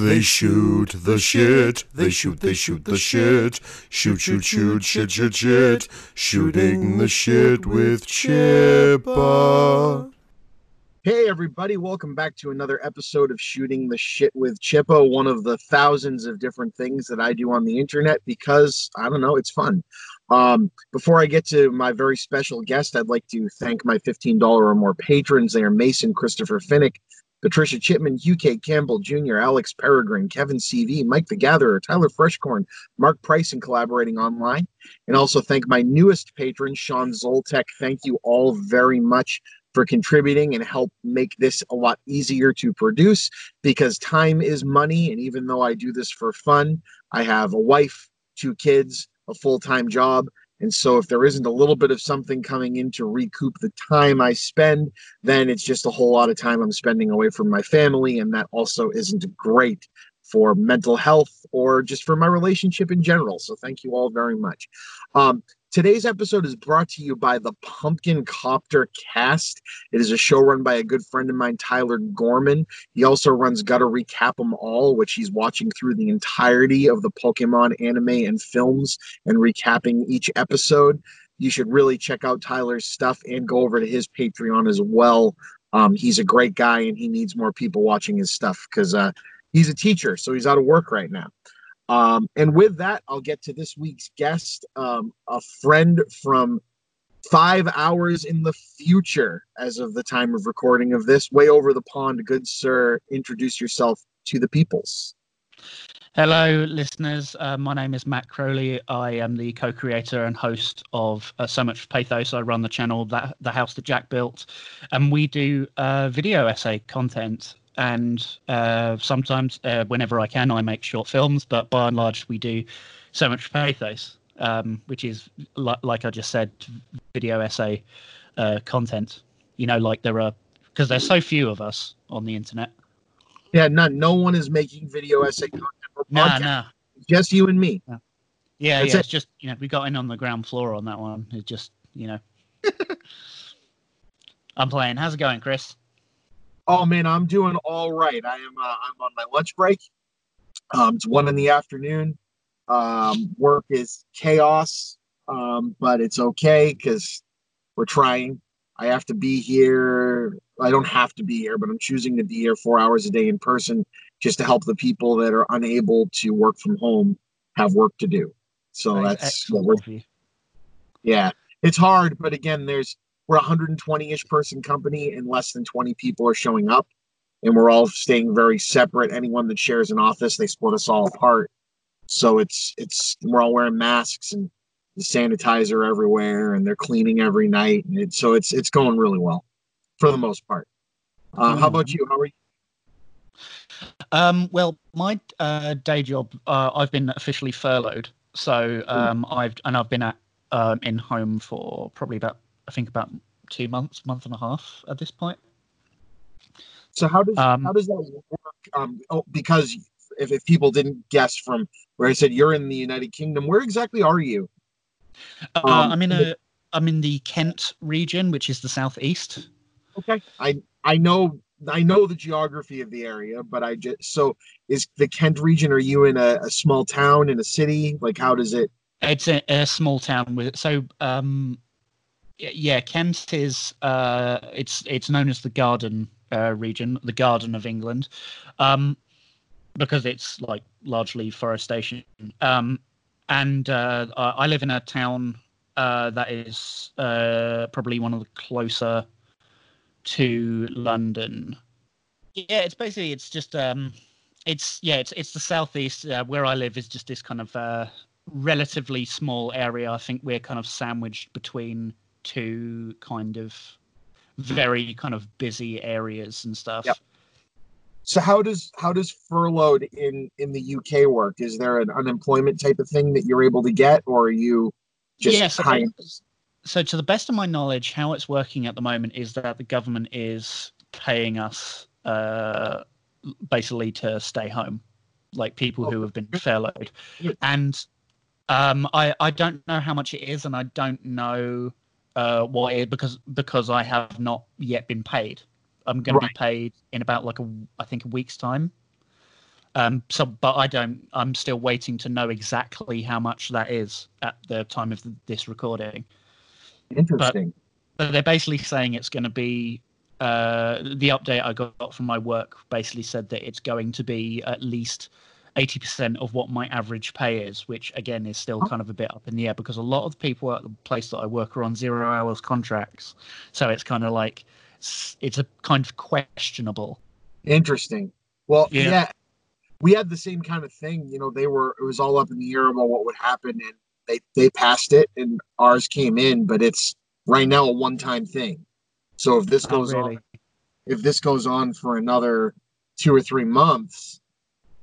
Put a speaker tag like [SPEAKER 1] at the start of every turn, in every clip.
[SPEAKER 1] They shoot the shit. They shoot, they shoot the shit. Shoot, shoot, shoot, shit, shit, shit. Shooting the shit with Chippa.
[SPEAKER 2] Hey, everybody, welcome back to another episode of Shooting the Shit with Chippo, one of the thousands of different things that I do on the internet because I don't know, it's fun. Um, before I get to my very special guest, I'd like to thank my $15 or more patrons. They are Mason Christopher Finnick, Patricia Chipman, UK Campbell Jr., Alex Peregrine, Kevin CV, Mike the Gatherer, Tyler Freshcorn, Mark Price, and collaborating online. And also thank my newest patron, Sean Zoltek. Thank you all very much for contributing and help make this a lot easier to produce because time is money. And even though I do this for fun, I have a wife, two kids, a full time job. And so, if there isn't a little bit of something coming in to recoup the time I spend, then it's just a whole lot of time I'm spending away from my family. And that also isn't great for mental health or just for my relationship in general. So, thank you all very much. Um, Today's episode is brought to you by the Pumpkin Copter Cast. It is a show run by a good friend of mine, Tyler Gorman. He also runs Gotta Recap 'em All, which he's watching through the entirety of the Pokemon anime and films and recapping each episode. You should really check out Tyler's stuff and go over to his Patreon as well. Um, he's a great guy and he needs more people watching his stuff because uh, he's a teacher, so he's out of work right now. Um, and with that, I'll get to this week's guest, um, a friend from five hours in the future, as of the time of recording of this, way over the pond. Good sir, introduce yourself to the peoples.
[SPEAKER 3] Hello, listeners. Uh, my name is Matt Crowley. I am the co-creator and host of uh, So Much Pathos. I run the channel that the house that Jack built, and we do uh, video essay content and uh, sometimes uh, whenever I can, I make short films. But by and large, we do so much pathos, um, which is li- like I just said, video essay uh, content. You know, like there are because there's so few of us on the internet.
[SPEAKER 2] Yeah, none. No one is making video essay content.
[SPEAKER 3] Nah, nah.
[SPEAKER 2] Just you and me.
[SPEAKER 3] Yeah, yeah. yeah it's just you know we got in on the ground floor on that one. It just you know. I'm playing. How's it going, Chris?
[SPEAKER 2] Oh man, I'm doing all right. I am. Uh, I'm on my lunch break. Um, it's one in the afternoon. Um, work is chaos, um, but it's okay because we're trying. I have to be here. I don't have to be here, but I'm choosing to be here four hours a day in person just to help the people that are unable to work from home have work to do. So that's what we're. Yeah, it's hard, but again, there's we're a 120-ish person company and less than 20 people are showing up. And we're all staying very separate. Anyone that shares an office they split us all apart. So it's it's we're all wearing masks and the sanitizer everywhere and they're cleaning every night. And it, so it's it's going really well for the most part. Uh, how about you? How are you?
[SPEAKER 3] Um, well my uh, day job uh, i've been officially furloughed. So um, i've and i've been at um, in home for probably about I think about two months, month and a half at this point.
[SPEAKER 2] So how does um, how does that work? Um, oh, because if, if people didn't guess from where I said you're in the United Kingdom, where exactly are you?
[SPEAKER 3] Uh, um, I'm in a I'm in the Kent region, which is the southeast.
[SPEAKER 2] Okay, I I know I know the geography of the area, but I just so is the Kent region. Are you in a, a small town in a city? Like how does it?
[SPEAKER 3] It's a, a small town with so um yeah, Kent is uh, it's it's known as the Garden uh, region, the Garden of England, um, because it's like largely forestation. Um, and uh, I live in a town uh, that is uh, probably one of the closer to London. Yeah, it's basically it's just um, it's yeah it's it's the southeast uh, where I live is just this kind of relatively small area. I think we're kind of sandwiched between to kind of very kind of busy areas and stuff. Yep.
[SPEAKER 2] So how does how does furloughed in in the UK work? Is there an unemployment type of thing that you're able to get, or are you just
[SPEAKER 3] yeah, so, so to the best of my knowledge, how it's working at the moment is that the government is paying us uh, basically to stay home, like people who have been furloughed, and um, I I don't know how much it is, and I don't know uh, what it because because I have not yet been paid. I'm going right. to be paid in about like a I think a week's time. Um, so, but I don't. I'm still waiting to know exactly how much that is at the time of this recording.
[SPEAKER 2] Interesting.
[SPEAKER 3] But, but they're basically saying it's going to be. Uh, the update I got from my work basically said that it's going to be at least 80% of what my average pay is, which again is still kind of a bit up in the air because a lot of the people at the place that I work are on zero hours contracts. So it's kind of like it's, a kind of questionable.
[SPEAKER 2] Interesting. Well,
[SPEAKER 3] Yeah.
[SPEAKER 2] yeah. we had the same kind of thing. You know, they were it was all up in the air about what would happen, and they they passed it, and ours came in, but it's right now a one time thing. So if this
[SPEAKER 3] Oh,
[SPEAKER 2] goes
[SPEAKER 3] really?
[SPEAKER 2] on, if this goes on for another two or three months,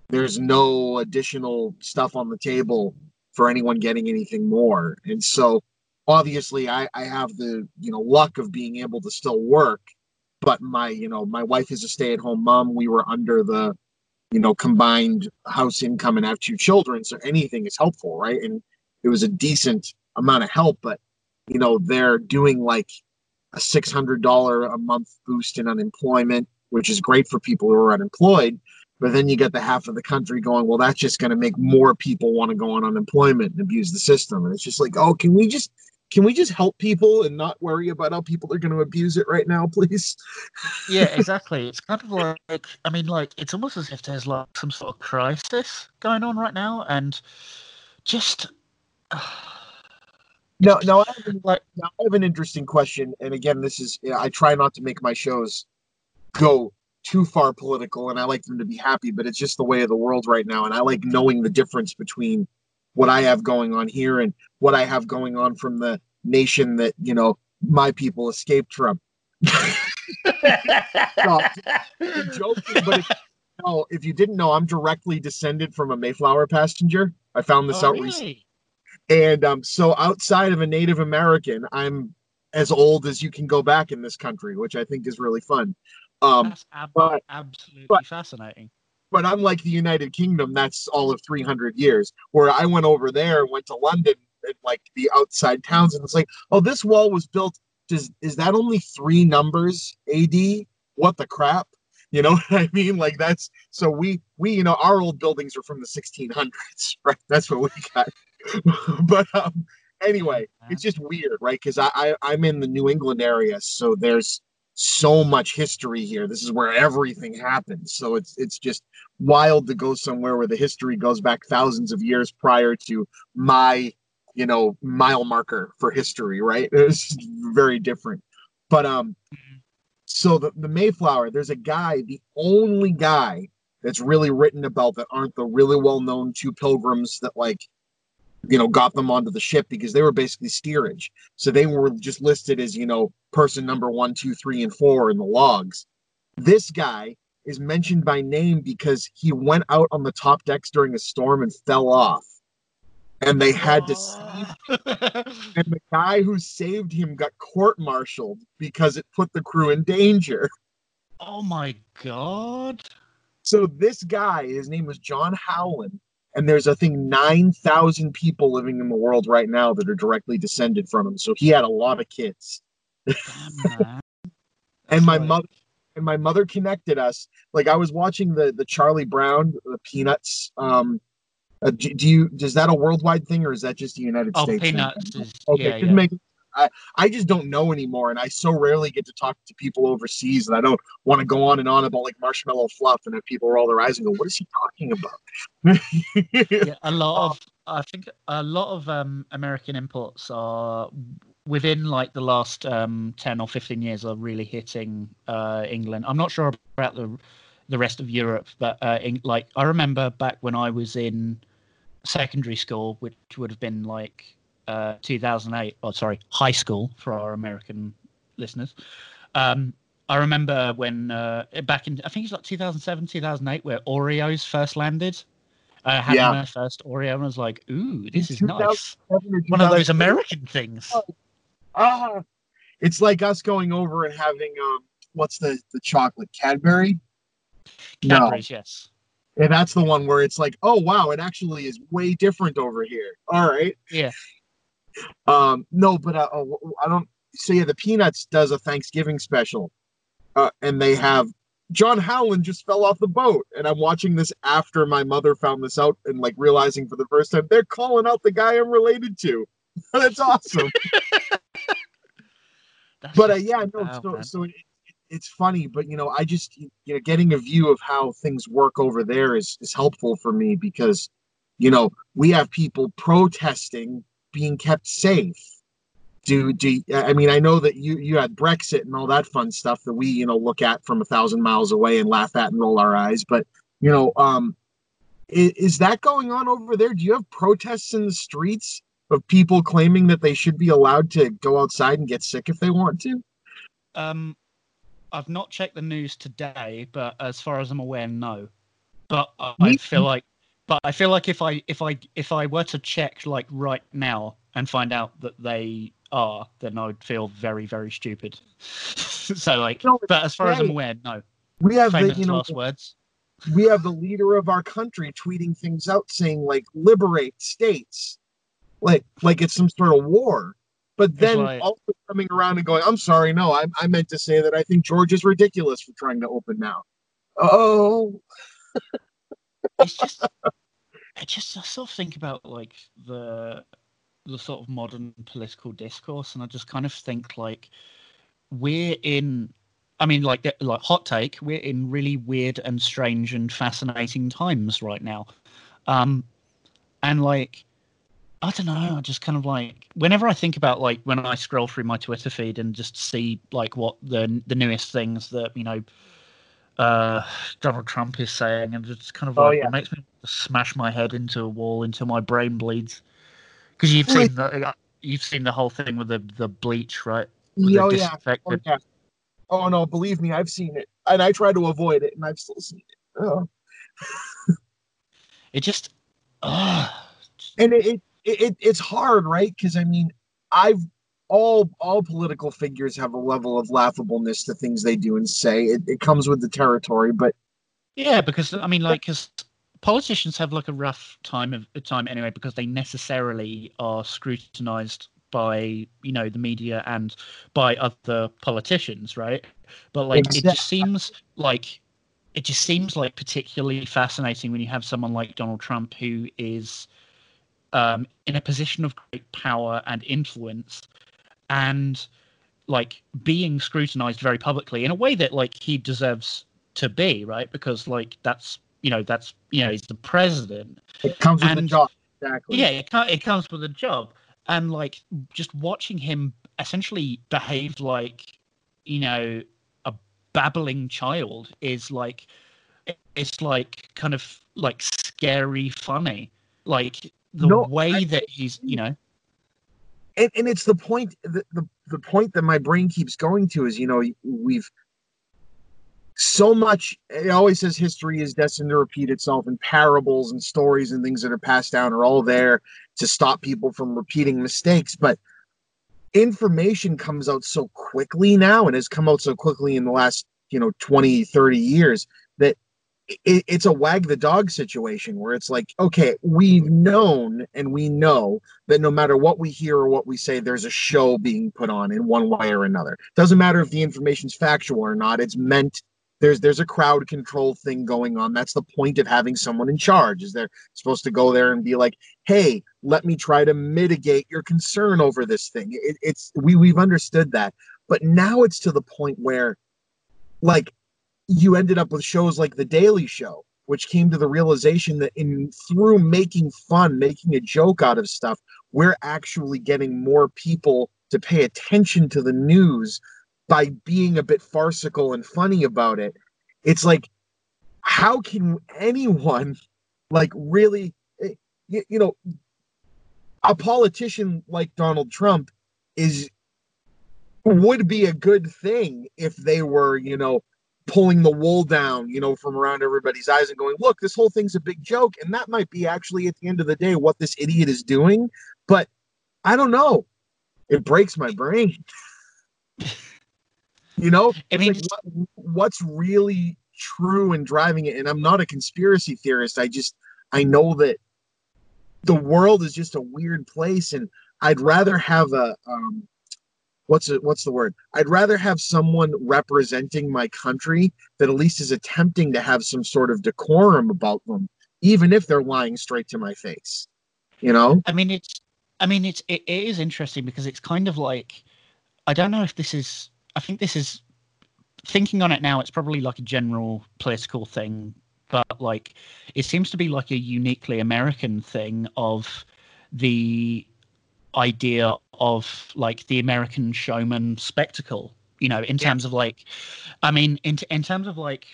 [SPEAKER 2] there's mm-hmm. no additional stuff on the table for anyone getting anything more. And so obviously I, I have the you know luck of being able to still work, but my you know my wife is a stay at home mom. We were under the you know combined house income and have two children, so anything is helpful, right? And it was a decent amount of help, but you know they're doing like a six hundred dollar a month boost in unemployment, which is great for people who are unemployed. But then you get the half of the country going, well, that's just going to make more people want to go on unemployment and abuse the system. And it's just like, oh, can we just can we just help people and not worry about how people are going to abuse it right now, please?
[SPEAKER 3] yeah, exactly. It's kind of like I mean, like it's almost as if there's like some sort of crisis going on right now, and just
[SPEAKER 2] No, no, I have, an,
[SPEAKER 3] like
[SPEAKER 2] now I have an interesting question. And again, this is I try not to make my shows go too far political, and I like them to be happy, but it's just the way of the world right now. And I like knowing the difference between what I have going on here and what I have going on from the nation that you know my people escaped from. No, joking, but if, no, if you didn't know, I'm directly descended from a Mayflower passenger. I found this
[SPEAKER 3] oh,
[SPEAKER 2] out recently. And um, so outside of a Native American, I'm as old as you can go back in this country, which I think is really fun. Um,
[SPEAKER 3] That's ab-
[SPEAKER 2] but-
[SPEAKER 3] absolutely
[SPEAKER 2] but-
[SPEAKER 3] fascinating.
[SPEAKER 2] but unlike the United Kingdom, that's all of 300 years. Where I went over there, went to London and like the outside towns, and it's like, oh, this wall was built. Does is that only three numbers AD? What the crap? You know what I mean? Like that's so we we you know our old buildings are from the 1600s, right? That's what we got. but um, anyway, it's just weird, right? Because I, I I'm in the New England area, so there's so much history here. This is where everything happens. So it's it's just wild to go somewhere where the history goes back thousands of years prior to my you know mile marker for history, right? It's very different. But um, so the the Mayflower, there's a guy, the only guy that's really written about that aren't the really well known two pilgrims that like you know got them onto the ship because they were basically steerage. So they were just listed as you know person number one two three and four in the logs. This guy is mentioned by name because he went out on the top decks during a storm and fell off. And they had to save and the guy who saved him got court-martialed because it put the crew in danger.
[SPEAKER 3] Oh my god!
[SPEAKER 2] So this guy, his name was John Howland, and there's I think nine thousand people living in the world right now that are directly descended from him. So he had a lot of kids.
[SPEAKER 3] Damn.
[SPEAKER 2] And my
[SPEAKER 3] like-
[SPEAKER 2] mother and my mother connected us. Like I was watching the the Charlie Brown, the Peanuts. Um, uh, do, do you does that a worldwide thing or is that just the United
[SPEAKER 3] Oh,
[SPEAKER 2] States?
[SPEAKER 3] Peanuts is
[SPEAKER 2] Okay,
[SPEAKER 3] yeah, yeah.
[SPEAKER 2] make- I, I just don't know anymore, and I so rarely get to talk to people overseas and I don't want to go on and on about like marshmallow fluff, and have people roll their eyes and go, "What is he talking about?"
[SPEAKER 3] yeah, a lot of I think a lot of um, American imports are within like the last um, ten or fifteen years are really hitting uh, England. I'm not sure about the the rest of Europe, but uh, in, like I remember back when I was in secondary school, which would have been like uh, 2008. Oh, sorry, high school for our American listeners. Um, I remember when uh, back in I think it's like 2007, 2008, where Oreos first landed. I had
[SPEAKER 2] Yeah.
[SPEAKER 3] my first Oreo and I was like, "Ooh, this is nice." One of those American things.
[SPEAKER 2] Ah, it's like us going over and having um, what's the the chocolate Cadbury? No,
[SPEAKER 3] yes.
[SPEAKER 2] and that's the one where it's like, oh wow, it actually is way different over here. All right.
[SPEAKER 3] Yeah.
[SPEAKER 2] Um, no, but uh, uh, I don't. So yeah, the Peanuts does a Thanksgiving special, uh, and they have John Howland just fell off the boat. And I'm watching this after my mother found this out and like realizing for the first time they're calling out the guy I'm related to. That's awesome.
[SPEAKER 3] That's
[SPEAKER 2] but uh, yeah, no,
[SPEAKER 3] wow,
[SPEAKER 2] so
[SPEAKER 3] man.
[SPEAKER 2] so it, it, it's funny, but you know, I just you know, getting a view of how things work over there is is helpful for me because you know we have people protesting being kept safe. Do do I mean I know that you you had Brexit and all that fun stuff that we you know look at from a thousand miles away and laugh at and roll our eyes, but you know, um, is, is that going on over there? Do you have protests in the streets of people claiming that they should be allowed to go outside and get sick if they want to?
[SPEAKER 3] Um, I've not checked the news today, but as far as I'm aware, no. But I, I feel like, but I feel like if I if I if I were to check like right now and find out that they are, then I would feel very very stupid. so like,
[SPEAKER 2] No,
[SPEAKER 3] but as far as I'm aware, no.
[SPEAKER 2] We have the
[SPEAKER 3] Famous
[SPEAKER 2] you know
[SPEAKER 3] last words.
[SPEAKER 2] we have the leader of our country tweeting things out saying like liberate states like like it's some sort of war but then
[SPEAKER 3] like-
[SPEAKER 2] also coming around and going i'm sorry no I, I meant to say that i think georgia is ridiculous for trying to open now oh
[SPEAKER 3] It's just, I just I sort of think about like the the sort of modern political discourse, and I just kind of think like we're in. I mean, like like hot take, we're in really weird and strange and fascinating times right now, um, and like I don't know, I just kind of like whenever I think about like when I scroll through my Twitter feed and just see like what the the newest things that you know uh, Donald Trump is saying, and it's kind of
[SPEAKER 2] Oh,
[SPEAKER 3] like
[SPEAKER 2] yeah.
[SPEAKER 3] it makes me smash my head into a wall until my brain bleeds. Because you've seen the you've seen the whole thing with the the bleach, right?
[SPEAKER 2] Oh
[SPEAKER 3] the
[SPEAKER 2] yeah oh yeah oh no believe me i've seen it and i try to avoid it and i've still seen it oh.
[SPEAKER 3] It just, ah,
[SPEAKER 2] and it, it, it it's hard right because i mean i've all all political figures have a level of laughableness to things they do and say it, it comes with the territory but
[SPEAKER 3] yeah. Because I mean, like, because politicians have like a rough time of time anyway, because they necessarily are scrutinized by you know the media and by other politicians, right? But like, it just seems like it just seems like particularly fascinating when you have someone like Donald Trump who is um, in a position of great power and influence, and like being scrutinized very publicly in a way that like he deserves to be, right? Because like that's you know that's you know he's the president.
[SPEAKER 2] it comes with the job exactly
[SPEAKER 3] Yeah, it, it comes with a job, and like just watching him essentially behave like you know a babbling child is like it's like kind of like scary funny like the
[SPEAKER 2] No,
[SPEAKER 3] way
[SPEAKER 2] I-
[SPEAKER 3] that he's you know
[SPEAKER 2] and, and it's the point the, the the point that my brain keeps going to is you know we've so much it always says history is destined to repeat itself and parables and stories and things that are passed down are all there to stop people from repeating mistakes. But information comes out so quickly now and has come out so quickly in the last you know 20 30 years that it, it's a wag the dog situation where it's like okay we've mm-hmm. known and we know that no matter what we hear or what we say, there's a show being put on in one way or another. Doesn't matter if the information's factual or not. It's meant there's there's a crowd control thing going on. That's the point of having someone in charge. Is they're supposed to go there and be like, hey, let me try to mitigate your concern over this thing. It, it's we we've understood that, but now it's to the point where, like, you ended up with shows like The Daily Show, which came to the realization that in through making fun, making a joke out of stuff, we're actually getting more people to pay attention to the news by being a bit farcical and funny about it. It's like, how can anyone like really, eh, you, you know, a politician like Donald Trump is would be a good thing if they were, you know, pulling the wool down, you know, from around everybody's eyes and going, look, this whole thing's a big joke. And that might be actually at the end of the day what this idiot is doing. But I don't know. It breaks my brain. you know,
[SPEAKER 3] I mean,
[SPEAKER 2] like, what, what's really true and driving it? And I'm not a conspiracy theorist. I just, I know that the world is just a weird place. And I'd rather have a, um, what's it what's the word? I'd rather have someone representing my country that at least is attempting to have some sort of decorum about them even if they're lying straight to my face you know?
[SPEAKER 3] I mean it's i mean it's it, it is interesting because it's kind of like i don't know if this is i think this is thinking on it now it's probably like a general political thing but like it seems to be like a uniquely american thing of the idea of like the American showman spectacle, you know, in yeah. terms of like, I mean, in, in terms of like,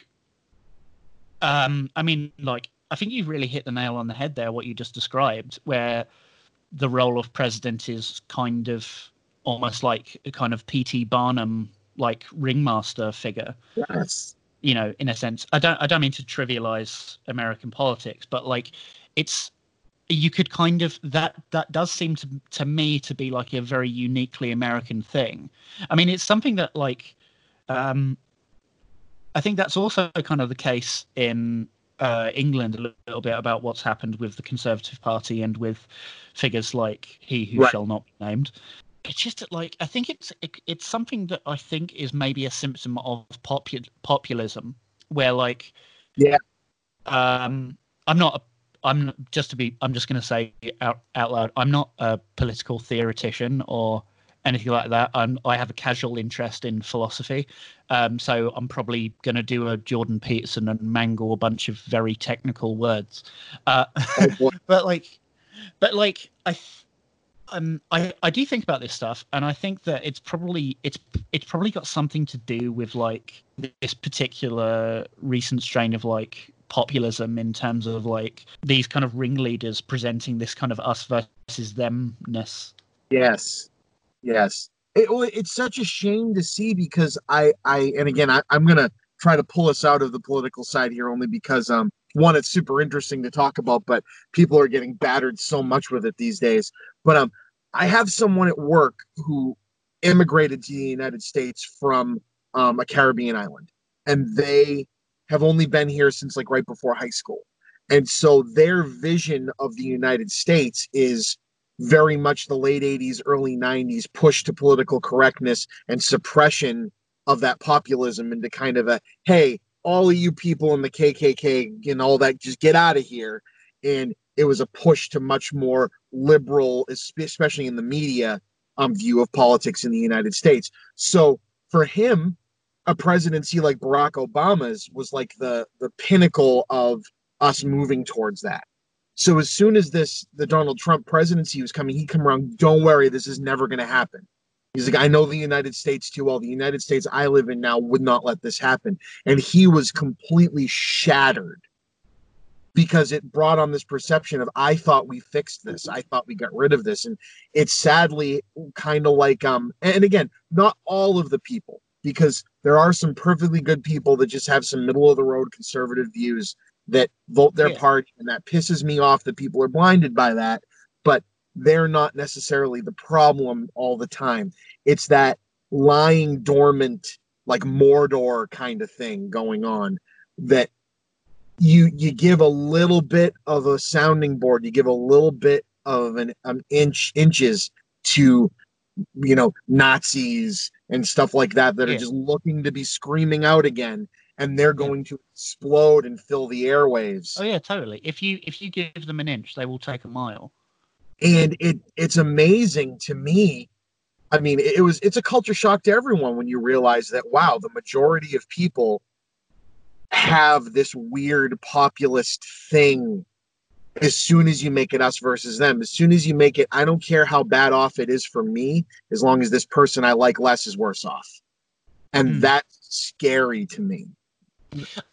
[SPEAKER 3] um, I mean, like, I think you've really hit the nail on the head there, what you just described, where the role of president is kind of almost like a kind of P.T. Barnum, like ringmaster figure.
[SPEAKER 2] Yes.
[SPEAKER 3] You know, in a sense, I don't, I don't mean to trivialize American politics, but like, it's you could kind of that that does seem to to me to be like a very uniquely American thing. I mean, it's something that like um, I think that's also kind of the case in uh, England a little bit about what's happened with the Conservative Party and with figures like he who right. shall not be named. It's just that, like I think it's it, it's something that I think is maybe a symptom of popu- populism, where like
[SPEAKER 2] yeah,
[SPEAKER 3] um, I'm not a I'm just to be. I'm just going to say out out loud. I'm not a political theoretician or anything like that. I'm, I have a casual interest in philosophy, um, so I'm probably going to do a Jordan Peterson and mangle a bunch of very technical words. Uh, oh, but like, but like, I, um, I I do think about this stuff, and I think that it's probably it's it's probably got something to do with like this particular recent strain of like populism in terms of like these kind of ringleaders presenting this kind of us versus themness.
[SPEAKER 2] Yes, yes. It, it's such a shame to see because I, I, and again, I, I'm gonna try to pull us out of the political side here only because um one it's super interesting to talk about but people are getting battered so much with it these days but um i have someone at work who immigrated to the united states from um, a caribbean island and they have only been here since like right before high school. And so their vision of the United States is very much the late 80s, early 90s push to political correctness and suppression of that populism into kind of a hey, all of you people in the KKK and all that, just get out of here. And it was a push to much more liberal, especially in the media, um, view of politics in the United States. So for him, a presidency like Barack Obama's was like the the pinnacle of us moving towards that. So as soon as this the Donald Trump presidency was coming, he come around. Don't worry, this is never going to happen. He's like, I know the United States too well. The United States I live in now would not let this happen, and he was completely shattered because it brought on this perception of I thought we fixed this. I thought we got rid of this, and it's sadly kind of like um. And again, not all of the people because there are some perfectly good people that just have some middle of the road conservative views that vote their yeah. party and that pisses me off that people are blinded by that but they're not necessarily the problem all the time it's that lying dormant like mordor kind of thing going on that you you give a little bit of a sounding board you give a little bit of an, an inch inches to you know Nazis and stuff like that that yeah. are just looking to be screaming out again and they're going to explode and fill the airwaves.
[SPEAKER 3] Oh yeah, totally. If you if you give them an inch, they will take a mile.
[SPEAKER 2] And it it's amazing to me. I mean, it, it was it's a culture shock to everyone when you realize that wow, the majority of people have this weird populist thing as soon as you make it us versus them, as soon as you make it, I don't care how bad off it is for me, as long as this person I like less is worse off. And mm. that's scary to me.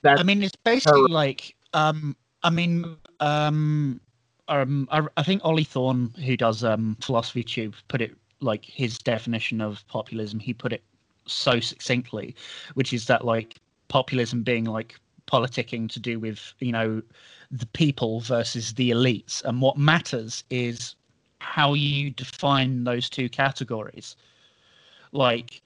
[SPEAKER 3] That's I mean, it's basically terrible. like, um, I mean, um, um, I, I think Ollie Thorn, who does um, Philosophy Tube, put it like his definition of populism. He put it so succinctly, which is that like populism being like politicking to do with you know the people versus the elites. And what matters is how you define those two categories. Like,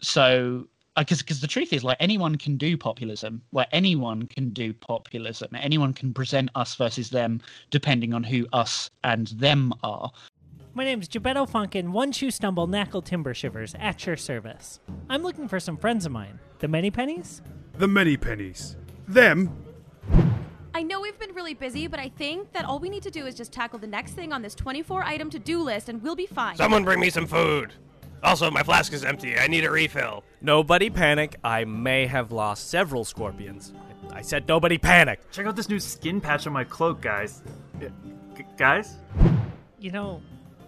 [SPEAKER 3] so because uh, because the truth is like anyone can do populism where anyone can do populism anyone can present us versus them depending on who us and them are
[SPEAKER 4] My name is Gebetto Funkin, One Shoe Stumble, Knackle Timber Shivers, at your service. I'm looking for some friends of mine. The Many Pennies?
[SPEAKER 5] The many pennies. Them?
[SPEAKER 6] I know we've been really busy, but I think that all we need to do is just tackle the next thing on this 24 item to do list and we'll be fine.
[SPEAKER 7] Someone bring me some food. Also, my flask is empty. I need a refill.
[SPEAKER 8] Nobody panic. I may have lost several scorpions. I said nobody panic.
[SPEAKER 9] Check out this new skin patch on my cloak, guys. G- guys?
[SPEAKER 4] You know,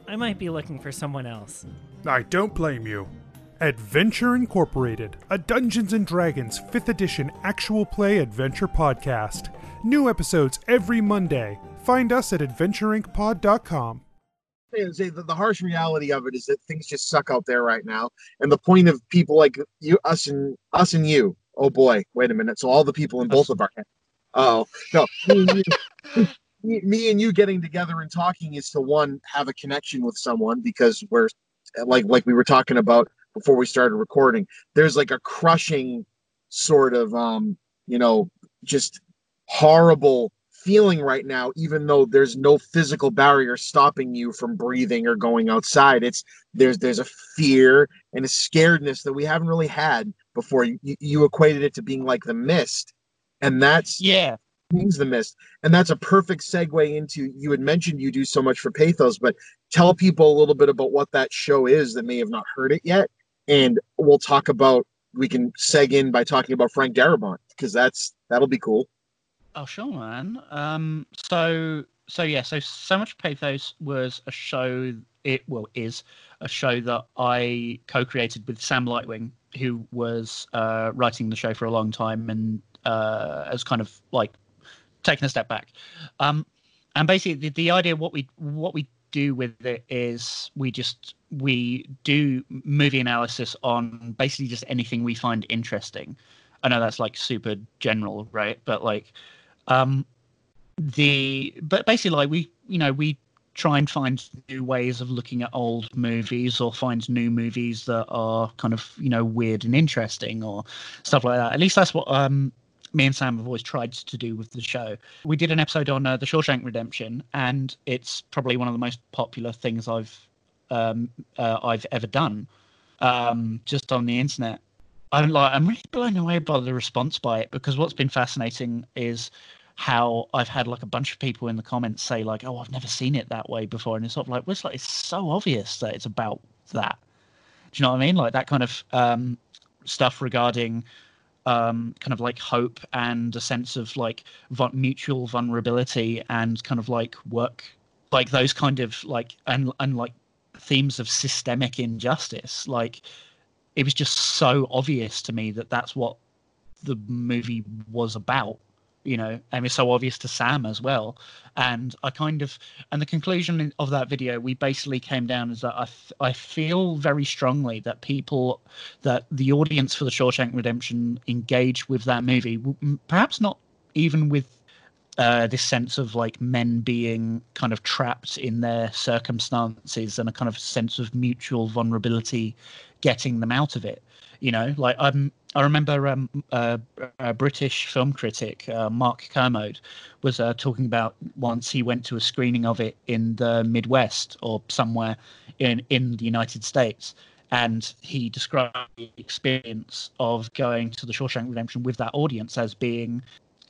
[SPEAKER 4] I might be looking for someone else.
[SPEAKER 5] I don't blame you. Adventure Incorporated, a Dungeons and Dragons 5th edition actual play adventure podcast. New episodes every Monday. Find us at adventureincpod.com.
[SPEAKER 2] and say the harsh reality of it is that things just suck out there right now. And the point of people like you, us, and us and you. Oh boy, wait a minute. So all the people in both of our heads. Oh no, me and, you, me and you getting together and talking is to one have a connection with someone because we're like like we were talking about before we started recording. There's like a crushing sort of um you know just horrible feeling right now even though there's no physical barrier stopping you from breathing or going outside. It's there's there's a fear and a scaredness that we haven't really had before. You, you- equated it to being like the mist and that's
[SPEAKER 3] Yeah.
[SPEAKER 2] things the mist. And that's a perfect segue into you had mentioned you do so much for pathos but tell people a little bit about what that show is that may have not heard it yet. And we'll talk about we can seg in by talking about frank darabont because that's that'll be cool
[SPEAKER 3] Oh, sure, man. Um, so, so yeah, so so much pathos was a show. It well is a show that I co-created with Sam Lightwing, who was uh, writing the show for a long time and uh, has kind of like taken a step back. Um, and basically, the, the idea what we what we do with it is we just we do movie analysis on basically just anything we find interesting. I know that's like super general, right? But like, um, the but basically like we you know we try and find new ways of looking at old movies or find new movies that are kind of you know weird and interesting or stuff like that. At least that's what um me and Sam have always tried to do with the show. We did an episode on uh, the Shawshank Redemption, and it's probably one of the most popular things I've um, uh, I've ever done, um, just on the internet. I'm like I'm really blown away by the response by it because what's been fascinating is how I've had like a bunch of people in the comments say like, "Oh, I've never seen it that way before," and it's sort of like, well, it's like it's so obvious that it's about that. Do you know what I mean? Like that kind of um, stuff regarding um, kind of like hope and a sense of like vu- mutual vulnerability and kind of like work, like those kind of like and and like themes of systemic injustice. Like it was just so obvious to me that that's what the movie was about you know and it's so obvious to sam as well. And i kind of and the conclusion of that video we basically came down is that i, f- I feel very strongly that people that the audience for the shawshank redemption engage with that movie perhaps not even with uh, this sense of like men being kind of trapped in their circumstances and a kind of sense of mutual vulnerability getting them out of it you know like i'm I remember um, uh, a British film critic, uh, Mark Kermode, was uh, talking about once he went to a screening of it in the Midwest or somewhere in, in the United States. And he described the experience of going to the Shawshank Redemption with that audience as being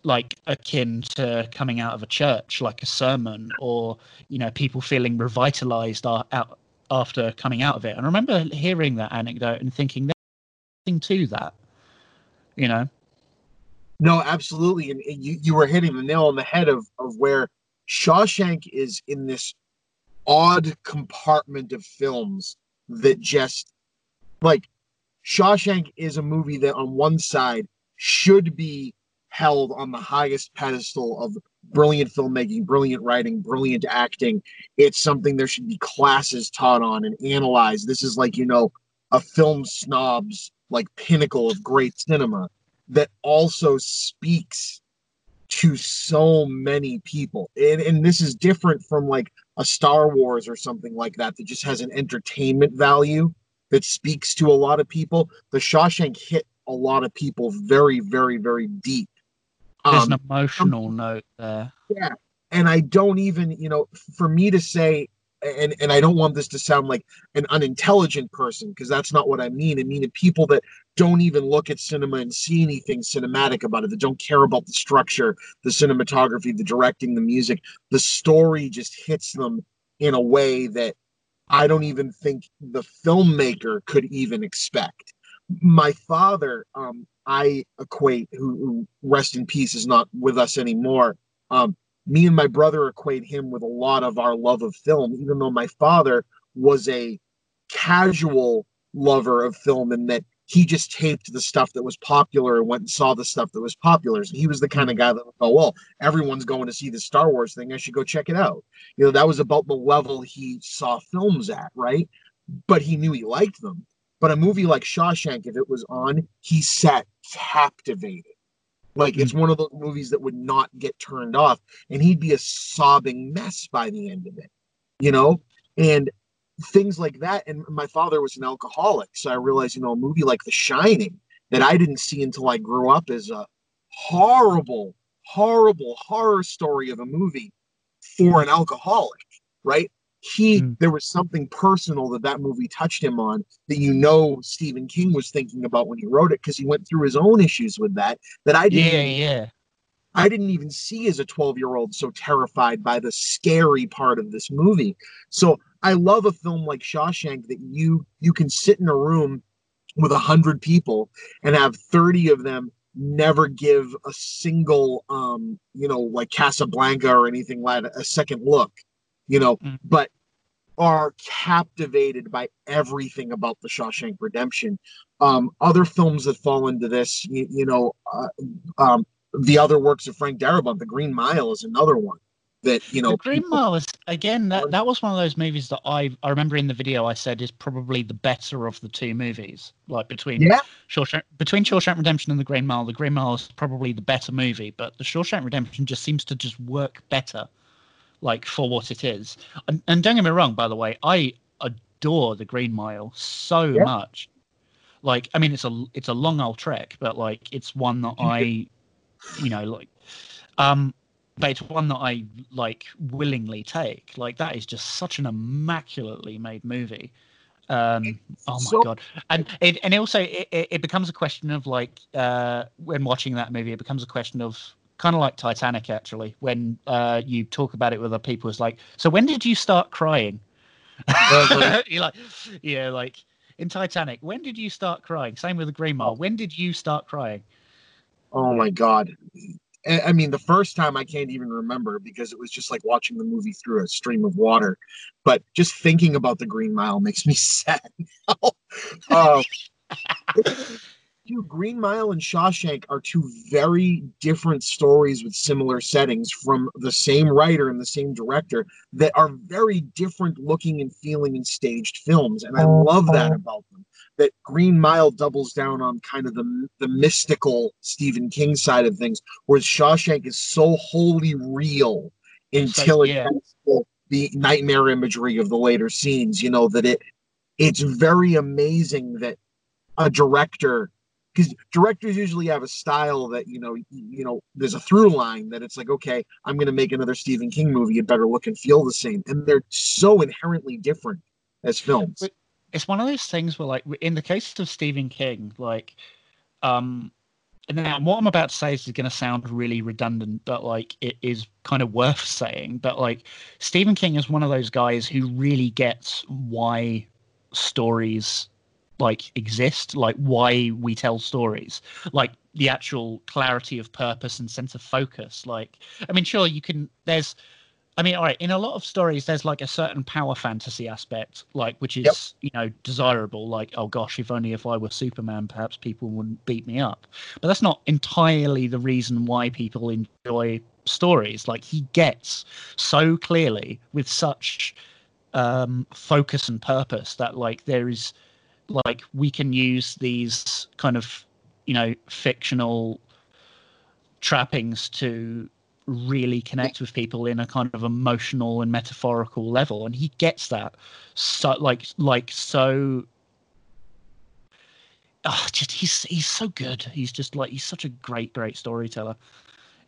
[SPEAKER 3] like akin to coming out of a church, like a sermon, or you know, people feeling revitalized a- out after coming out of it. And I remember hearing that anecdote and thinking, there's nothing to that you know
[SPEAKER 2] No, absolutely. And, and you, you were hitting the nail on the head of, of where Shawshank is in this odd compartment of films that just like Shawshank is a movie that on one side should be held on the highest pedestal of brilliant filmmaking, brilliant writing, brilliant acting. It's something there should be classes taught on and analyzed. This is like, you know, a film snob's like pinnacle of great cinema that also speaks to so many people. And, and this is different from like a Star Wars or something like that that just has an entertainment value that speaks to a lot of people. The Shawshank hit a lot of people very, very, very deep.
[SPEAKER 3] There's
[SPEAKER 2] Um,
[SPEAKER 3] an emotional note there
[SPEAKER 2] yeah. And I don't even, you know, for me to say and and I don't want this to sound like an unintelligent person because that's not what I mean. I mean people that don't even look at cinema and see anything cinematic about it. That don't care about the structure, the cinematography, the directing, the music. The story just hits them in a way that I don't even think the filmmaker could even expect. My father, um, I equate, who, who rest in peace is not with us anymore. Um, me and my brother equate him with a lot of our love of film, even though my father was a casual lover of film and that he just taped the stuff that was popular and went and saw the stuff that was popular. So he was the kind of guy that would go, Well, everyone's going to see the Star Wars thing. I should go check it out. You know, that was about the level he saw films at, right? But he knew he liked them. But a movie like Shawshank, if it was on, he sat captivated. Like it's mm. one of those movies that would not get turned off, and he'd be a sobbing mess by the end of it, you know? And things like that. And my father was an alcoholic. So I realized, you know, a movie like The Shining that I didn't see until I grew up is a horrible, horrible horror story of a movie for an alcoholic, right? He,
[SPEAKER 3] Mm.
[SPEAKER 2] there was something personal that that movie touched him on that you know Stephen King was thinking about when he wrote it because he went through his own issues with that that I didn't
[SPEAKER 3] Yeah, yeah.
[SPEAKER 2] I didn't even see as a 12 year old so terrified by the scary part of this movie. So I love a film like Shawshank that you you can sit in a room with a hundred people and have 30 of them never give a single um you know like Casablanca or anything like that a second look, you know,
[SPEAKER 3] Mm.
[SPEAKER 2] but are captivated by everything about the Shawshank Redemption. Um, other films that fall into this, you, you know, uh, um, the other works of Frank Darabont, The Green Mile is another one that you know.
[SPEAKER 3] the Green
[SPEAKER 2] people-
[SPEAKER 3] Mile is again that that was one of those movies that I I remember in the video I said is probably the better of the two movies. Like between
[SPEAKER 2] Yeah.
[SPEAKER 3] Shawshank between Shawshank Redemption and the Green Mile, the Green Mile is probably the better movie, but the Shawshank Redemption just seems to just work better, like for what it is. And, and don't get me wrong, by the way, I adore the Green Mile so
[SPEAKER 2] Yeah.
[SPEAKER 3] much. Like, I mean, it's a it's a long old trek, but like it's one that I, you know, like, um, but it's one that I like willingly take. Like that is just such an immaculately made movie. Um, oh my
[SPEAKER 2] So-
[SPEAKER 3] god! And it and also it, it it becomes a question of like uh, when watching that movie, it becomes a question of kind of like Titanic actually. When uh, you talk about it with other people, it's like, so when did you start crying? You're like, yeah, like in Titanic, when did you start crying? Same with the Green Mile. When did you start crying?
[SPEAKER 2] Oh my god. I mean, the first time I can't even remember because it was just like watching the movie through a stream of water. But just thinking about the Green Mile makes me sad now. Uh, Dude, Green Mile and Shawshank are two very different stories with similar settings from the same writer and the same director that are very different looking and feeling and staged films. And I love that mm-hmm. about them. That Green Mile doubles down on kind of the, the mystical Stephen King side of things, whereas Shawshank is so wholly real until it
[SPEAKER 3] yeah.
[SPEAKER 2] to the nightmare imagery of the later scenes, you know, that it it's very amazing that a director because directors usually have a style that you know you know there's a through line that it's like okay i'm going to make another stephen king movie it better look and feel the same and they're so inherently different as films.
[SPEAKER 3] It's one of those things where like in the case of stephen king like um and now what i'm about to say is going to sound really redundant but like it is kind of worth saying but like stephen king is one of those guys who really gets why stories like exist like why we tell stories like the actual clarity of purpose and sense of focus like i mean sure you can there's I mean, all right, in a lot of stories, there's like a certain power fantasy aspect, like which is
[SPEAKER 2] Yep.
[SPEAKER 3] you know desirable. Like, oh gosh, if only if I were Superman, perhaps people wouldn't beat me up. But that's not entirely the reason why people enjoy stories. Like he gets so clearly with such um, focus and purpose that like there is like we can use these kind of you know fictional trappings to really connect with people in a kind of emotional and metaphorical level and he gets that. So like like so oh, just he's he's so good. He's just like he's such a great great storyteller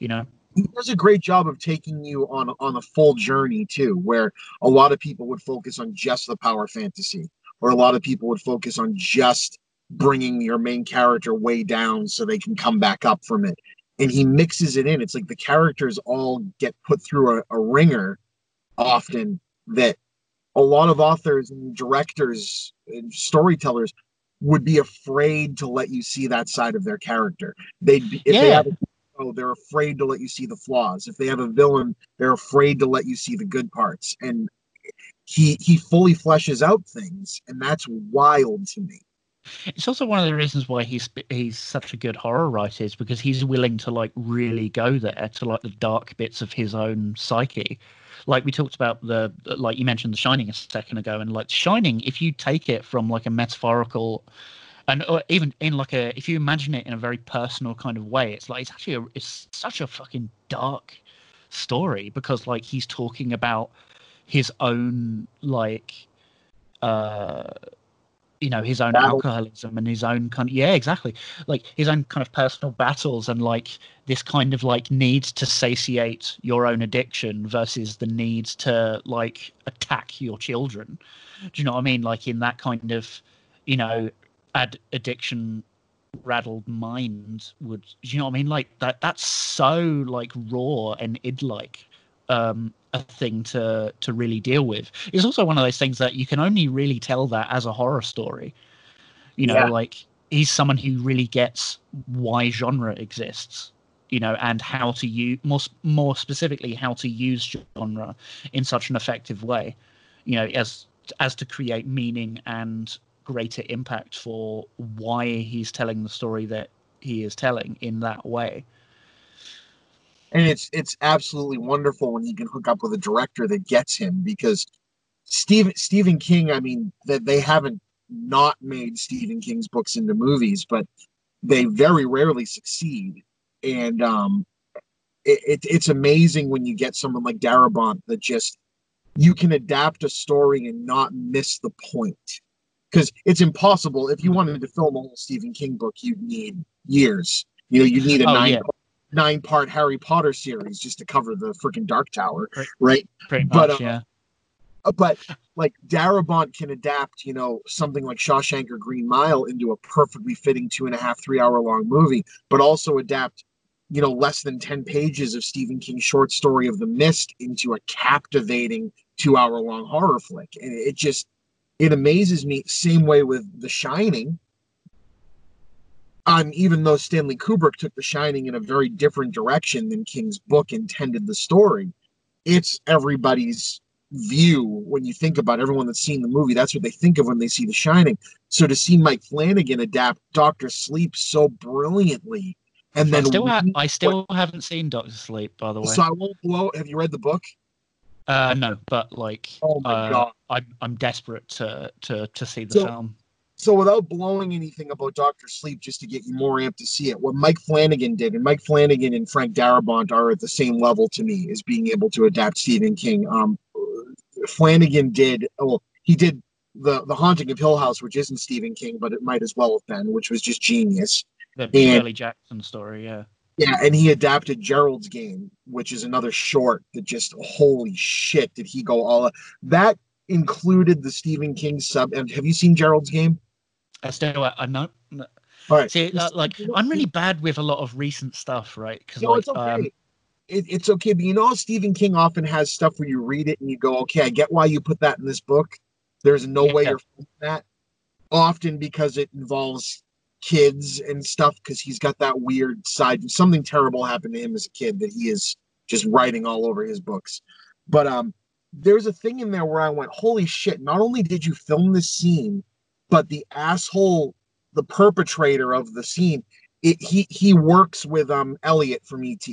[SPEAKER 3] you know?
[SPEAKER 2] He does a great job of taking you on on a full journey too, where a lot of people would focus on just the power fantasy, or a lot of people would focus on just bringing your main character way down so they can come back up from it. And he mixes it in. It's like the characters all get put through a, a ringer often that a lot of authors and directors and storytellers would be afraid to let you see that side of their character. They'd be, if they have a hero, they're afraid to let you see the flaws. If they have a villain, they're afraid to let you see the good parts. And he he fully fleshes out things, and that's wild to me.
[SPEAKER 3] It's also one of the reasons why he's he's such a good horror writer is because he's willing to like really go there to like the dark bits of his own psyche. Like we talked about the like you mentioned the Shining a second ago, and like Shining, if you take it from like a metaphorical and or even in like a if you imagine it in a very personal kind of way, it's like it's actually a, it's such a fucking dark story because like he's talking about his own like uh you know his own alcoholism and his own kind of yeah exactly. Like his own kind of personal battles and like this kind of like need to satiate your own addiction versus the need to like attack your children. Do you know what i mean? Like in that kind of you know ad- addiction rattled mind would do you know what i mean? Like that that's so like raw and id like um a thing to to really deal with. It's also one of those things that you can only really tell that as a horror story. You know
[SPEAKER 2] Yeah.
[SPEAKER 3] like he's someone who really gets why genre exists you know and how to use more more specifically how to use genre in such an effective way you know as as to create meaning and greater impact for why he's telling the story that he is telling in that way
[SPEAKER 2] and it's it's absolutely wonderful when he can hook up with a director that gets him because Stephen Stephen King, I mean, that they haven't not made Stephen King's books into movies, but they very rarely succeed. And um, it, it, it's amazing when you get someone like Darabont that just you can adapt a story and not miss the point. Because it's impossible. If you wanted to film a whole Stephen King book, you'd need years. You know, you'd need a
[SPEAKER 3] Oh,
[SPEAKER 2] nine
[SPEAKER 3] yeah.
[SPEAKER 2] Nine part Harry Potter series just to cover the freaking Dark Tower,
[SPEAKER 3] Right. pretty much
[SPEAKER 2] But, uh,
[SPEAKER 3] yeah
[SPEAKER 2] Uh, But like Darabont can adapt, you know, something like Shawshank or Green Mile into a perfectly fitting two and a half, three hour long movie, but also adapt, you know, less than 10 pages of Stephen King's short story of The Mist into a captivating two hour long horror flick. And it just, it amazes me. Same way with The Shining. Um, even though Stanley Kubrick took The Shining in a very different direction than King's book intended the story, it's everybody's view when you think about everyone that's seen the movie. That's what they think of when they see The Shining. So to see Mike Flanagan adapt Doctor Sleep so brilliantly, and
[SPEAKER 3] I
[SPEAKER 2] then
[SPEAKER 3] still, ha- I still haven't seen Doctor Sleep, by the way.
[SPEAKER 2] so I won't blow. Have you read the book?
[SPEAKER 3] Uh, no, but like,
[SPEAKER 2] Oh my
[SPEAKER 3] uh,
[SPEAKER 2] God.
[SPEAKER 3] I'm I'm desperate to to to see the
[SPEAKER 2] So-
[SPEAKER 3] film.
[SPEAKER 2] So without blowing anything about Doctor Sleep, just to get you more amped to see it, what Mike Flanagan did, and Mike Flanagan and Frank Darabont are at the same level to me as being able to adapt Stephen King. Um, Flanagan did. Well, he did the the Haunting of Hill House, which isn't Stephen King, but it might as well have been, which was just genius.
[SPEAKER 3] The Shirley Jackson story, yeah.
[SPEAKER 2] Yeah, and he adapted Gerald's Game, which is another short that just holy shit did he go all that included the Stephen King sub. And have you seen Gerald's Game?
[SPEAKER 3] I know.
[SPEAKER 2] right,
[SPEAKER 3] See, uh, like, I'm really bad with a lot of recent stuff, right? Because
[SPEAKER 2] No,
[SPEAKER 3] like,
[SPEAKER 2] it's okay.
[SPEAKER 3] um,
[SPEAKER 2] it, it's okay, but you know, Stephen King often has stuff where you read it and you go, "Okay, I get why you put that in this book." There's no way you're that. Often because it involves kids and stuff, because he's got that weird side. Something terrible happened to him as a kid that he is just writing all over his books. But um, there's a thing in there where I went, "Holy shit!" Not only did you film this scene, but the asshole, the perpetrator of the scene, it, he he works with um Elliot from ET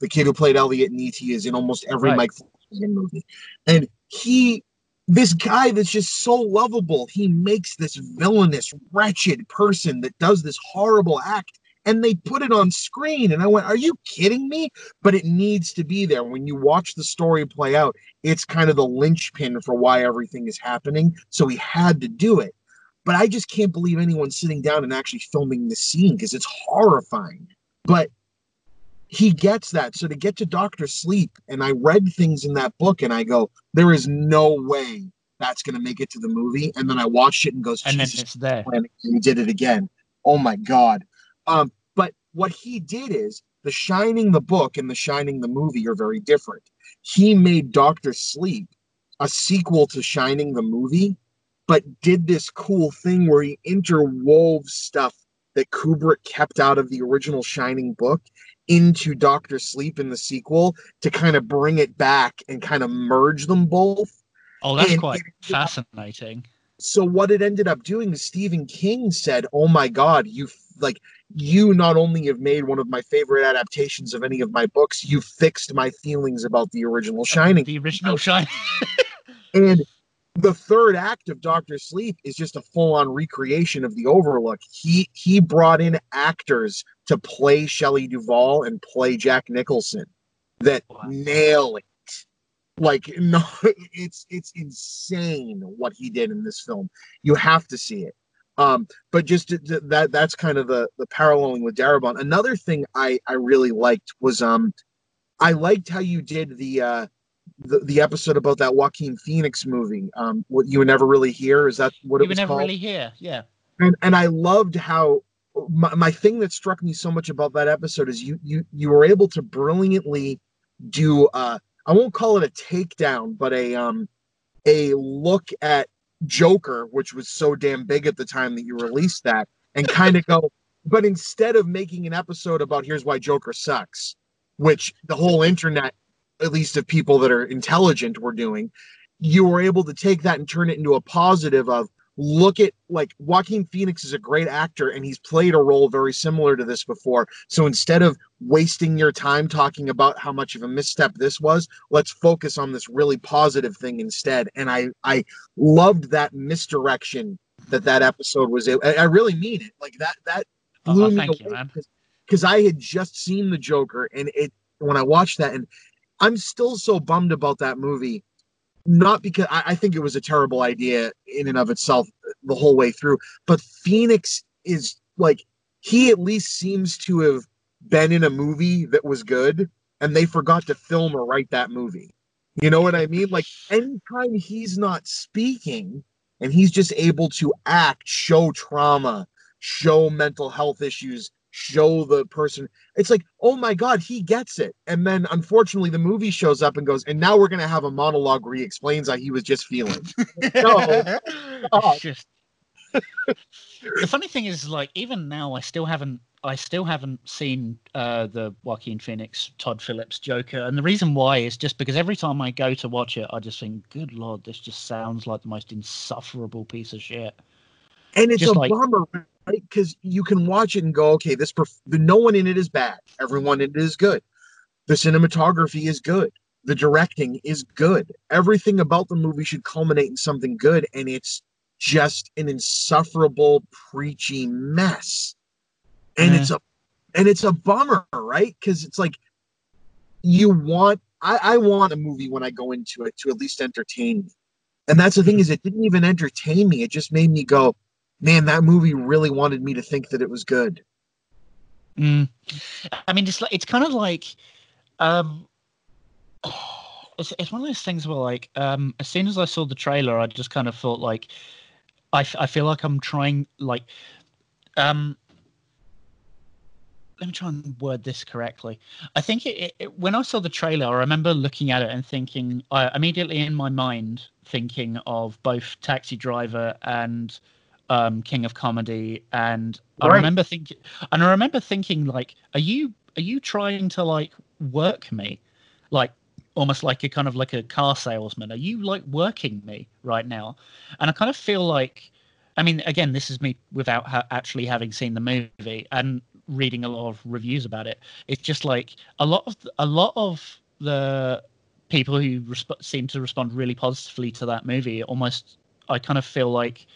[SPEAKER 2] the kid who played Elliot in ET is in almost every
[SPEAKER 3] Right.
[SPEAKER 2] Mike Flanagan movie. And he, this guy that's just so lovable, he makes this villainous, wretched person that does this horrible act. And they put it on screen. And I went, Are you kidding me? But it needs to be there. When you watch the story play out, it's kind of the linchpin for why everything is happening. So he had to do it. But I just can't believe anyone's sitting down and actually filming the scene because it's horrifying. But he gets that. So to get to Doctor Sleep, and I read things in that book, and I go, there is no way that's going to make it to the movie. And then I watched it and goes,
[SPEAKER 3] And then it's there.
[SPEAKER 2] and he did it again. Oh my god. Um, but what he did is The Shining, the book, and The Shining, the movie are very different. He made Doctor Sleep a sequel to Shining, the movie, but did this cool thing where he interwove stuff that Kubrick kept out of the original Shining book into Doctor Sleep in the sequel to kind of bring it back and kind of merge them both.
[SPEAKER 3] Oh, that's
[SPEAKER 2] And
[SPEAKER 3] quite
[SPEAKER 2] it-
[SPEAKER 3] fascinating.
[SPEAKER 2] so what it ended up doing is Stephen King said, "Oh my God, you like you not only have made one of my favorite adaptations of any of my books, you fixed my feelings about the original Shining."
[SPEAKER 3] The original Shining.
[SPEAKER 2] And the third act of Doctor Sleep is just a full-on recreation of the Overlook. He he brought in actors to play Shelley Duvall and play Jack Nicholson that
[SPEAKER 3] Wow.
[SPEAKER 2] nail it. Like no, it's it's insane what he did in this film. You have to see it. Um, but just to, to- that that's kind of the the paralleling with Darabont. Another thing I I really liked was um I liked how you did the uh the, the episode about that Joaquin Phoenix movie. Um, what you were never really here is that what it was
[SPEAKER 3] you
[SPEAKER 2] it was
[SPEAKER 3] never
[SPEAKER 2] called?
[SPEAKER 3] really here. Yeah.
[SPEAKER 2] and and I loved how my, my thing that struck me so much about that episode is you you you were able to brilliantly do uh I won't call it a takedown, but a um a look at Joker, which was so damn big at the time that you released that, and kind of go, but instead of making an episode about here's why Joker sucks, which the whole internet, at least of people that are intelligent, were doing, you were able to take that and turn it into a positive of look at like Joaquin Phoenix is a great actor and he's played a role very similar to this before. So instead of wasting your time talking about how much of a misstep this was, let's focus on this really positive thing instead. And I I loved that misdirection that that episode was. I, I really mean it. Like that that
[SPEAKER 3] Oh,
[SPEAKER 2] blew
[SPEAKER 3] oh,
[SPEAKER 2] me
[SPEAKER 3] thank you,
[SPEAKER 2] away
[SPEAKER 3] man.
[SPEAKER 2] because I had just seen the Joker and it when I watched that and I'm still so bummed about that movie. Not because I, I think it was a terrible idea in and of itself the whole way through, but Phoenix is like he at least seems to have been in a movie that was good and they forgot to film or write that movie. You know what I mean? Like anytime he's not speaking and he's just able to act, show trauma, show mental health issues, show the person. It's like, oh my God, he gets it. And then unfortunately, the movie shows up and goes, and now we're going to have a monologue where he explains how he was just feeling. No. Oh.
[SPEAKER 3] Just the funny thing is like even now I still haven't I still haven't seen uh the Joaquin Phoenix Todd Phillips Joker and the reason why is just because every time I go to watch it I just think good lord this just sounds like the most insufferable piece of shit.
[SPEAKER 2] And it's
[SPEAKER 3] Just
[SPEAKER 2] a
[SPEAKER 3] like-
[SPEAKER 2] bummer? Because you can watch it and go, okay, this perf- the, no one in it is bad. Everyone in it is good. The cinematography is good. The directing is good. Everything about the movie should culminate in something good, and it's just an insufferable, preachy mess. And
[SPEAKER 3] Yeah.
[SPEAKER 2] it's a and it's a bummer, right? Because it's like you want I, I want a movie when I go into it to at least entertain me. And that's the thing is it didn't even entertain me. It just made me go, man, that movie really wanted me to think that it was good.
[SPEAKER 3] Mm. I mean, it's like it's kind of like, um, it's it's one of those things where like, um, as soon as I saw the trailer, I just kind of thought like, I, f- I feel like I'm trying like, um, let me try and word this correctly. I think it, it when I saw the trailer, I remember looking at it and thinking, I immediately in my mind thinking of both Taxi Driver and um, King of Comedy, and I remember thinking, and I remember thinking, like, are you are you trying to like work me, like almost like a kind of like a car salesman? Are you like working me right now? And I kind of feel like, I mean, again, this is me without ha- actually having seen the movie and reading a lot of reviews about it. It's just like a lot of a lot of the people who resp- seem to respond really positively to that movie almost I kind of feel like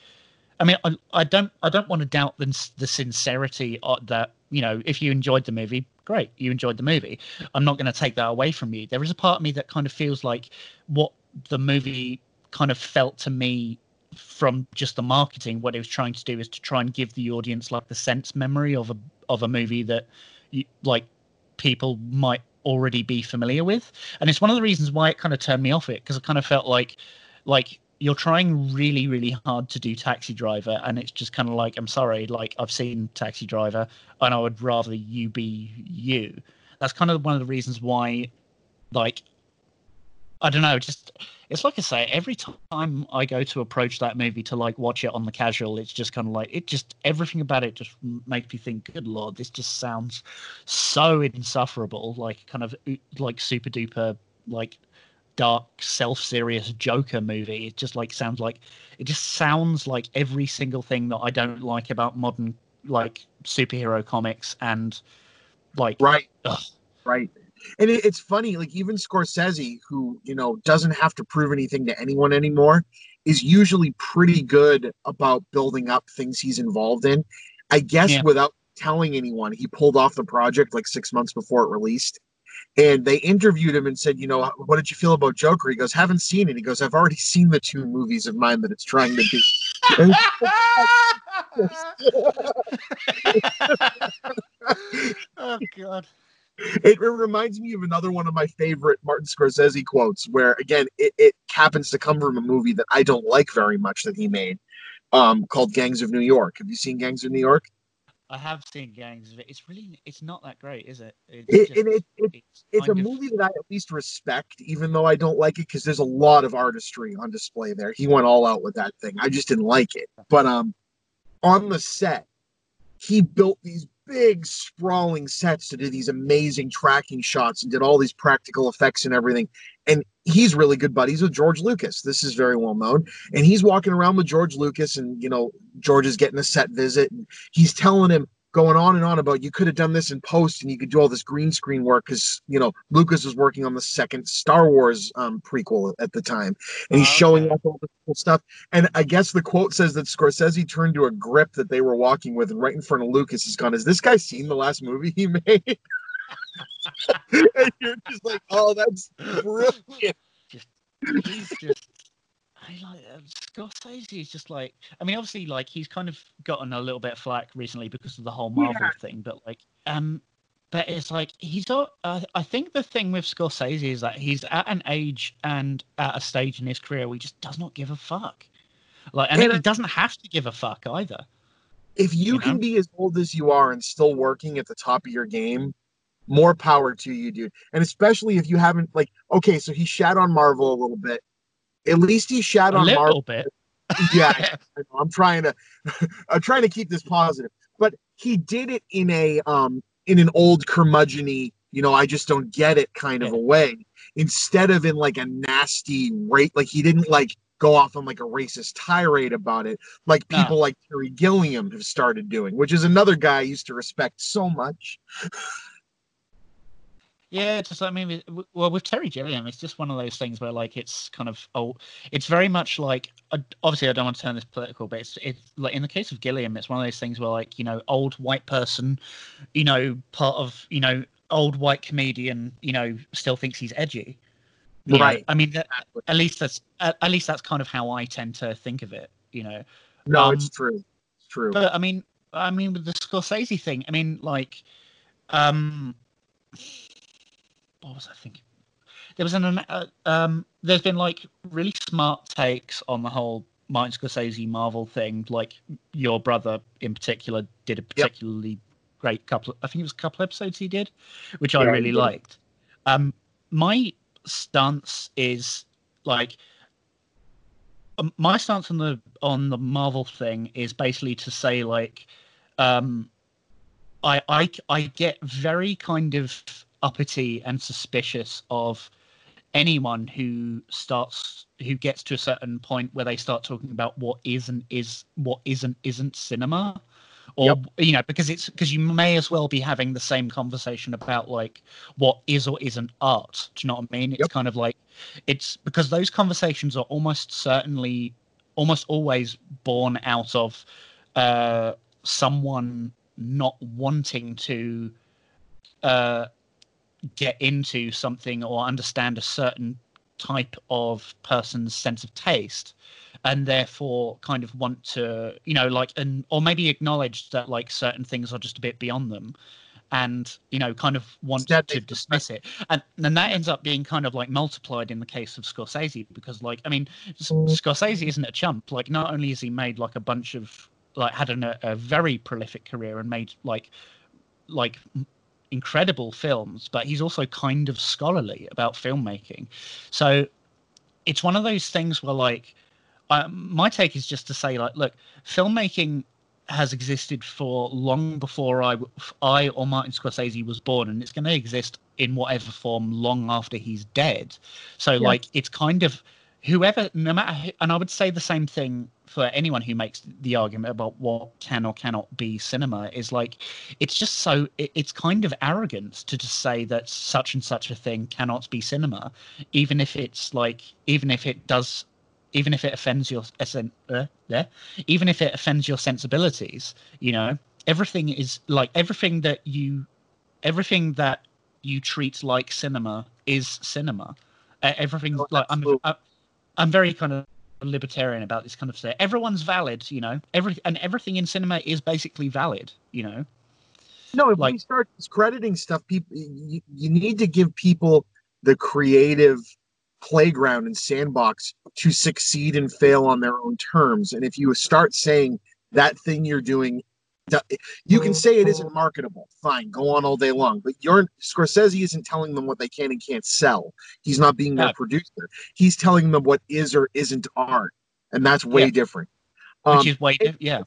[SPEAKER 3] I mean I, I don't I don't want to doubt the, the sincerity of that you know if you enjoyed the movie great you enjoyed the movie. I'm not going to take that away from you. There is a part of me that kind of feels like what the movie kind of felt to me from just the marketing what it was trying to do is to try and give the audience like the sense memory of a of a movie that you like people might already be familiar with. And it's one of the reasons why it kind of turned me off it because i kind of felt like like you're trying really really hard to do taxi driver and it's just kind of like i'm sorry like i've seen taxi driver and i would rather you be you. That's kind of one of the reasons why like i don't know just it's like i say every time i go to approach that movie to like watch it on the casual it's just kind of like it just everything about it just makes me think good lord this just sounds so insufferable like kind of like super duper like dark self-serious joker movie it just like sounds like it just sounds like every single thing that i don't like about modern like superhero comics and like
[SPEAKER 2] Right.
[SPEAKER 3] ugh.
[SPEAKER 2] Right. And it, it's funny, like even Scorsese, who you know doesn't have to prove anything to anyone anymore, is usually pretty good about building up things he's involved in. I guess
[SPEAKER 3] Yeah.
[SPEAKER 2] without telling anyone, he pulled off the project like six months before it released. And they interviewed him and said, you know, what did you feel about Joker? He goes, haven't seen it. He goes, I've already seen the two movies of mine that it's trying to be.
[SPEAKER 3] oh god
[SPEAKER 2] it, it reminds me of another one of my favorite Martin Scorsese quotes, where again it, it happens to come from a movie that I don't like very much that he made, um, called Gangs of New York. Have you seen Gangs of New York?
[SPEAKER 3] I have seen gangs of it it's really it's not that great is it it's
[SPEAKER 2] It,
[SPEAKER 3] just-
[SPEAKER 2] it, it,
[SPEAKER 3] it's
[SPEAKER 2] it's a
[SPEAKER 3] of-
[SPEAKER 2] movie that I at least respect, even though I don't like it because there's a lot of artistry on display there. He went all out with that thing. I just didn't like it. But um, on the set, he built these big sprawling sets to do these amazing tracking shots and did all these practical effects and everything. And he's really good buddies with George Lucas. This is very well known. And he's walking around with George Lucas, and you know, George is getting a set visit, and he's telling him going on and on about you could have done this in post and you could do all this green screen work because you know Lucas was working on the second Star Wars um, prequel at the time, and he's
[SPEAKER 3] Oh,
[SPEAKER 2] showing off all this cool stuff. And I guess the quote says that Scorsese turned to a grip that they were walking with, and right in front of Lucas he's gone, "Has this guy seen the last movie he made?" and you're just like, "Oh, that's brilliant."
[SPEAKER 3] he's just I like uh, Scorsese is just like I mean obviously like he's kind of gotten a little bit of flack recently because of the whole Marvel
[SPEAKER 2] Yeah.
[SPEAKER 3] thing but like um but it's like he's not. Uh, I think the thing with Scorsese is that he's at an age and at a stage in his career where he just does not give a fuck like and
[SPEAKER 2] And
[SPEAKER 3] he
[SPEAKER 2] I-
[SPEAKER 3] doesn't have to give a fuck either
[SPEAKER 2] if you,
[SPEAKER 3] You
[SPEAKER 2] can
[SPEAKER 3] know?
[SPEAKER 2] be as old as you are and still working at the top of your game, more power to you, dude. And especially if you haven't like okay, so he shat on Marvel a little bit. At least he shat
[SPEAKER 3] a
[SPEAKER 2] on
[SPEAKER 3] little
[SPEAKER 2] Marvel.
[SPEAKER 3] bit
[SPEAKER 2] Yeah, I'm trying to I'm trying to keep this positive. But he did it in a um in an old curmudgeony, you know, I just don't get it kind of a way. Instead of in like a nasty rate, like he didn't like go off on like a racist tirade about it, like
[SPEAKER 3] No.
[SPEAKER 2] people like Terry Gilliam have started doing, which is another guy I used to respect so much.
[SPEAKER 3] Yeah, just I mean, well, with Terry Gilliam, it's just one of those things where like it's kind of oh, it's very much like uh, obviously I don't want to turn this political, but it's it's like in the case of Gilliam, it's one of those things where like you know old white person, you know part of you know old white comedian, you know still thinks he's edgy. You know,
[SPEAKER 2] Right.
[SPEAKER 3] I mean, that, at least that's at, at least that's kind of how I tend to think of it. You know.
[SPEAKER 2] No,
[SPEAKER 3] Um,
[SPEAKER 2] it's true. It's true.
[SPEAKER 3] But I mean, I mean, with the Scorsese thing, I mean, like, um, what was I thinking? There was an uh, um, there's been like really smart takes on the whole Martin Scorsese Marvel thing. Like your brother in particular did a particularly great couple. I think it was a couple episodes he did, which I
[SPEAKER 2] Yeah, he
[SPEAKER 3] really liked. Um, my stance is like um, my stance on the on the Marvel thing is basically to say like um I I I get very kind of uppity and suspicious of anyone who starts who gets to a certain point where they start talking about what is and is what isn't isn't cinema. Or you know because it's because you may as well be having the same conversation about like what is or isn't art. Do you know what i mean? It's kind of like it's because those conversations are almost certainly almost always born out of uh someone not wanting to uh get into something or understand a certain type of person's sense of taste and therefore kind of want to you know like and or maybe acknowledge that like certain things are just a bit beyond them and you know kind of want
[SPEAKER 2] Instead,
[SPEAKER 3] to dismiss it. And then that ends up being kind of like multiplied in the case of scorsese because like i mean S- mm. scorsese isn't a chump. Like not only has he made like a bunch of like had an, a very prolific career and made like like incredible films but he's also kind of scholarly about filmmaking so it's one of those things where like um, my take is just to say like look filmmaking has existed for long before I, I or Martin Scorsese was born, and it's going to exist in whatever form long after he's dead. So, like, it's kind of whoever, no matter, who, and I would say the same thing for anyone who makes the argument about what can or cannot be cinema is like, it's just so, it, it's kind of arrogance to just say that such and such a thing cannot be cinema, even if it's like, even if it does even if it offends your uh, yeah, even if it offends your sensibilities, you know, everything is like everything that you, everything that you treat like cinema is cinema. Uh, everything
[SPEAKER 2] Oh,
[SPEAKER 3] like I'm,
[SPEAKER 2] absolutely.
[SPEAKER 3] I'm, very kind of libertarian about this kind of stuff. Everyone's valid, you know. Every and everything in cinema is basically valid, you know.
[SPEAKER 2] No, if we
[SPEAKER 3] Like-
[SPEAKER 2] start discrediting stuff, people, you, you need to give people the creative playground and sandbox to succeed and fail on their own terms. And if you start saying that thing you're doing, you can say it isn't marketable. Fine, go on all day long. But your Scorsese isn't telling them what they can and can't sell. He's not being their producer. He's telling them what is or isn't art, and that's way
[SPEAKER 3] Yeah.
[SPEAKER 2] different.
[SPEAKER 3] Which
[SPEAKER 2] Um,
[SPEAKER 3] is way,
[SPEAKER 2] it-
[SPEAKER 3] yeah,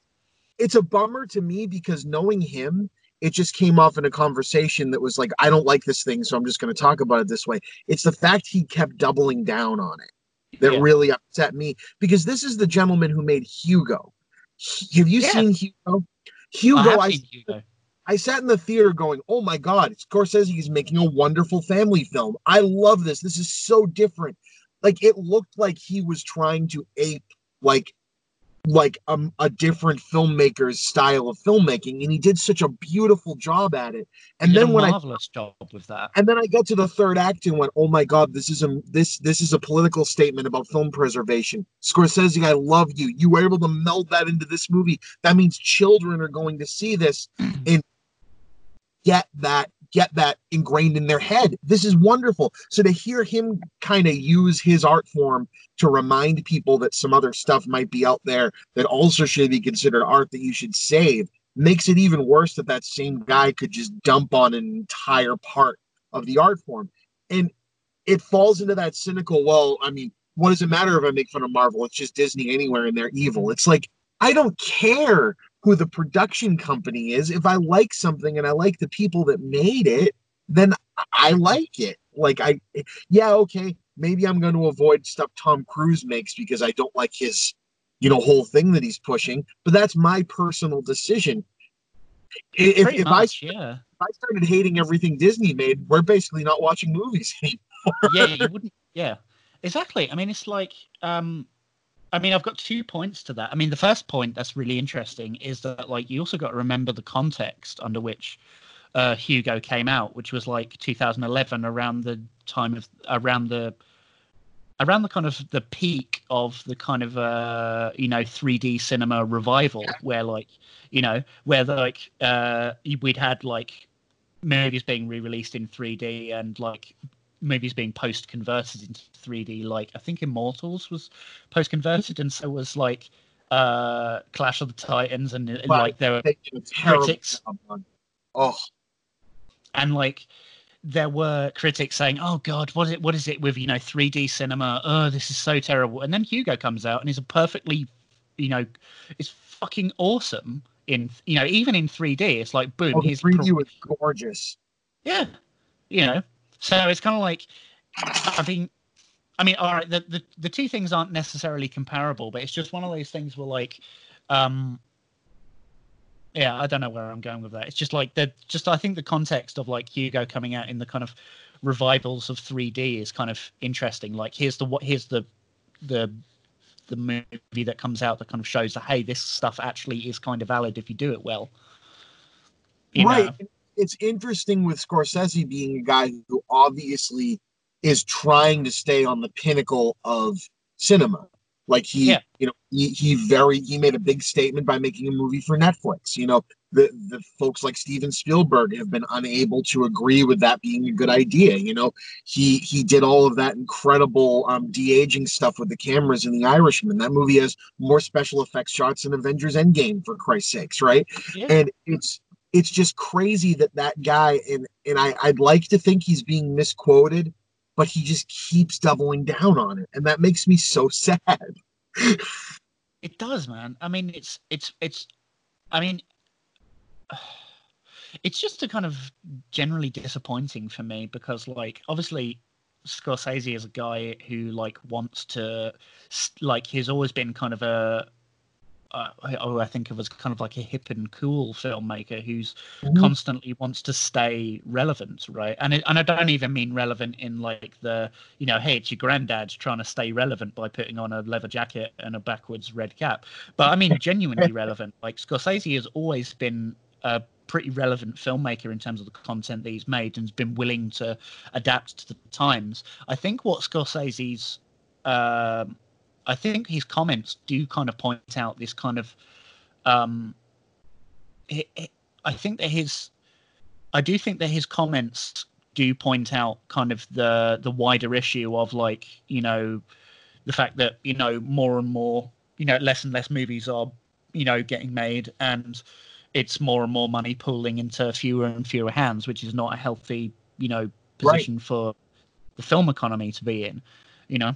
[SPEAKER 2] it's a bummer to me because knowing him, it just came off in a conversation that was like, I don't like this thing, so I'm just going to talk about it this way. It's the fact he kept doubling down on it that
[SPEAKER 3] Yeah.
[SPEAKER 2] really upset me because this is the gentleman who made Hugo. Have you
[SPEAKER 3] Yeah.
[SPEAKER 2] seen Hugo? Hugo,
[SPEAKER 3] I
[SPEAKER 2] I,
[SPEAKER 3] Hugo.
[SPEAKER 2] I sat in the theater going, "Oh my God, Scorsese is making a wonderful family film. I love this. This is so different." Like it looked like he was trying to ape like like um, a different filmmaker's style of filmmaking, and he did such a beautiful job at it. And then
[SPEAKER 3] a
[SPEAKER 2] when I
[SPEAKER 3] marvelous job with that.
[SPEAKER 2] and then I got to the third act and went, "Oh my God, this is a this this is a political statement about film preservation." Scorsese, I love you. You were able to meld that into this movie. That means children are going to see this and get that get that ingrained in their head. This is wonderful. So to hear him kind of use his art form to remind people that some other stuff might be out there that also should be considered art that you should save makes it even worse that that same guy could just dump on an entire part of the art form. And it falls into that cynical, well, I mean, what does it matter if I make fun of Marvel? It's just Disney anywhere and they're evil. It's like, I don't care who the production company is. If I like something and I like the people that made it, then I like it. Like, I, yeah, okay, maybe I'm going to avoid stuff Tom Cruise makes because I don't like his, you know, whole thing that he's pushing, but that's my personal decision. If, if I
[SPEAKER 3] yeah.
[SPEAKER 2] if I started hating everything Disney made, we're basically not watching movies anymore.
[SPEAKER 3] yeah, you wouldn't. Yeah, exactly. I mean, it's like, um, I mean, I've got two points to that. I mean, the first point that's really interesting is that, like, you also got to remember the context under which uh, Hugo came out, which was like 2011, around the time of around the around the kind of the peak of the kind of uh you know 3d cinema revival where like you know where the, like uh we'd had like movies being re-released in 3d and like movies being post converted into 3D. Like I think Immortals was post converted, and so was like uh Clash of the Titans, and, like there were
[SPEAKER 2] they did a terrible
[SPEAKER 3] critics
[SPEAKER 2] Oh,
[SPEAKER 3] and like there were critics saying, "Oh God, what is it? What is it with you know 3D cinema? Oh, this is so terrible." And then Hugo comes out and is a perfectly, you know, it's fucking awesome in you know even in 3D. It's like boom,
[SPEAKER 2] oh the
[SPEAKER 3] he's
[SPEAKER 2] 3D was gorgeous.
[SPEAKER 3] Yeah, you know. So it's kind of like, I mean, I mean, all right. The, the the two things aren't necessarily comparable, but it's just one of those things where like, um, yeah, I don't know where I'm going with that. It's just like the just I think the context of like Hugo coming out in the kind of revivals of 3D is kind of interesting. Like here's the what here's the the the movie that comes out that kind of shows that hey, this stuff actually is kind of valid if you do it well. You
[SPEAKER 2] right.
[SPEAKER 3] know?
[SPEAKER 2] It's interesting with Scorsese being a guy who obviously is trying to stay on the pinnacle of cinema. Like he,
[SPEAKER 3] Yeah.
[SPEAKER 2] you know, he, he very he made a big statement by making a movie for Netflix. You know, the the folks like Steven Spielberg have been unable to agree with that being a good idea. You know, he he did all of that incredible um, de aging stuff with the cameras in The Irishman. That movie has more special effects shots than Avengers Endgame, for Christ's sakes, right?
[SPEAKER 3] Yeah.
[SPEAKER 2] And it's it's just crazy that that guy and and I I'd like to think he's being misquoted, but he just keeps doubling down on it, and that makes me so sad.
[SPEAKER 3] It does, man. I mean, it's it's it's. I mean, it's just a kind of generally disappointing for me because, like, obviously, Scorsese is a guy who like wants to, like, he's always been kind of a. Uh, oh, I think of as kind of like a hip and cool filmmaker who's
[SPEAKER 2] Mhm.
[SPEAKER 3] constantly wants to stay relevant, right? And it, and I don't even mean relevant in like the you know, hey, it's your granddad's trying to stay relevant by putting on a leather jacket and a backwards red cap. But I mean, genuinely relevant. Like Scorsese has always been a pretty relevant filmmaker in terms of the content that he's made and's been willing to adapt to the times. I think what Scorsese's, um, I think his comments do kind of point out this kind of, um, it, it- I think that his, I do think that his comments do point out kind of the the wider issue of like you know the fact that you know more and more you know less and less movies are you know getting made and it's more and more money pooling into fewer and fewer hands which is not a healthy you know
[SPEAKER 2] Right.
[SPEAKER 3] position for the film economy to be in you know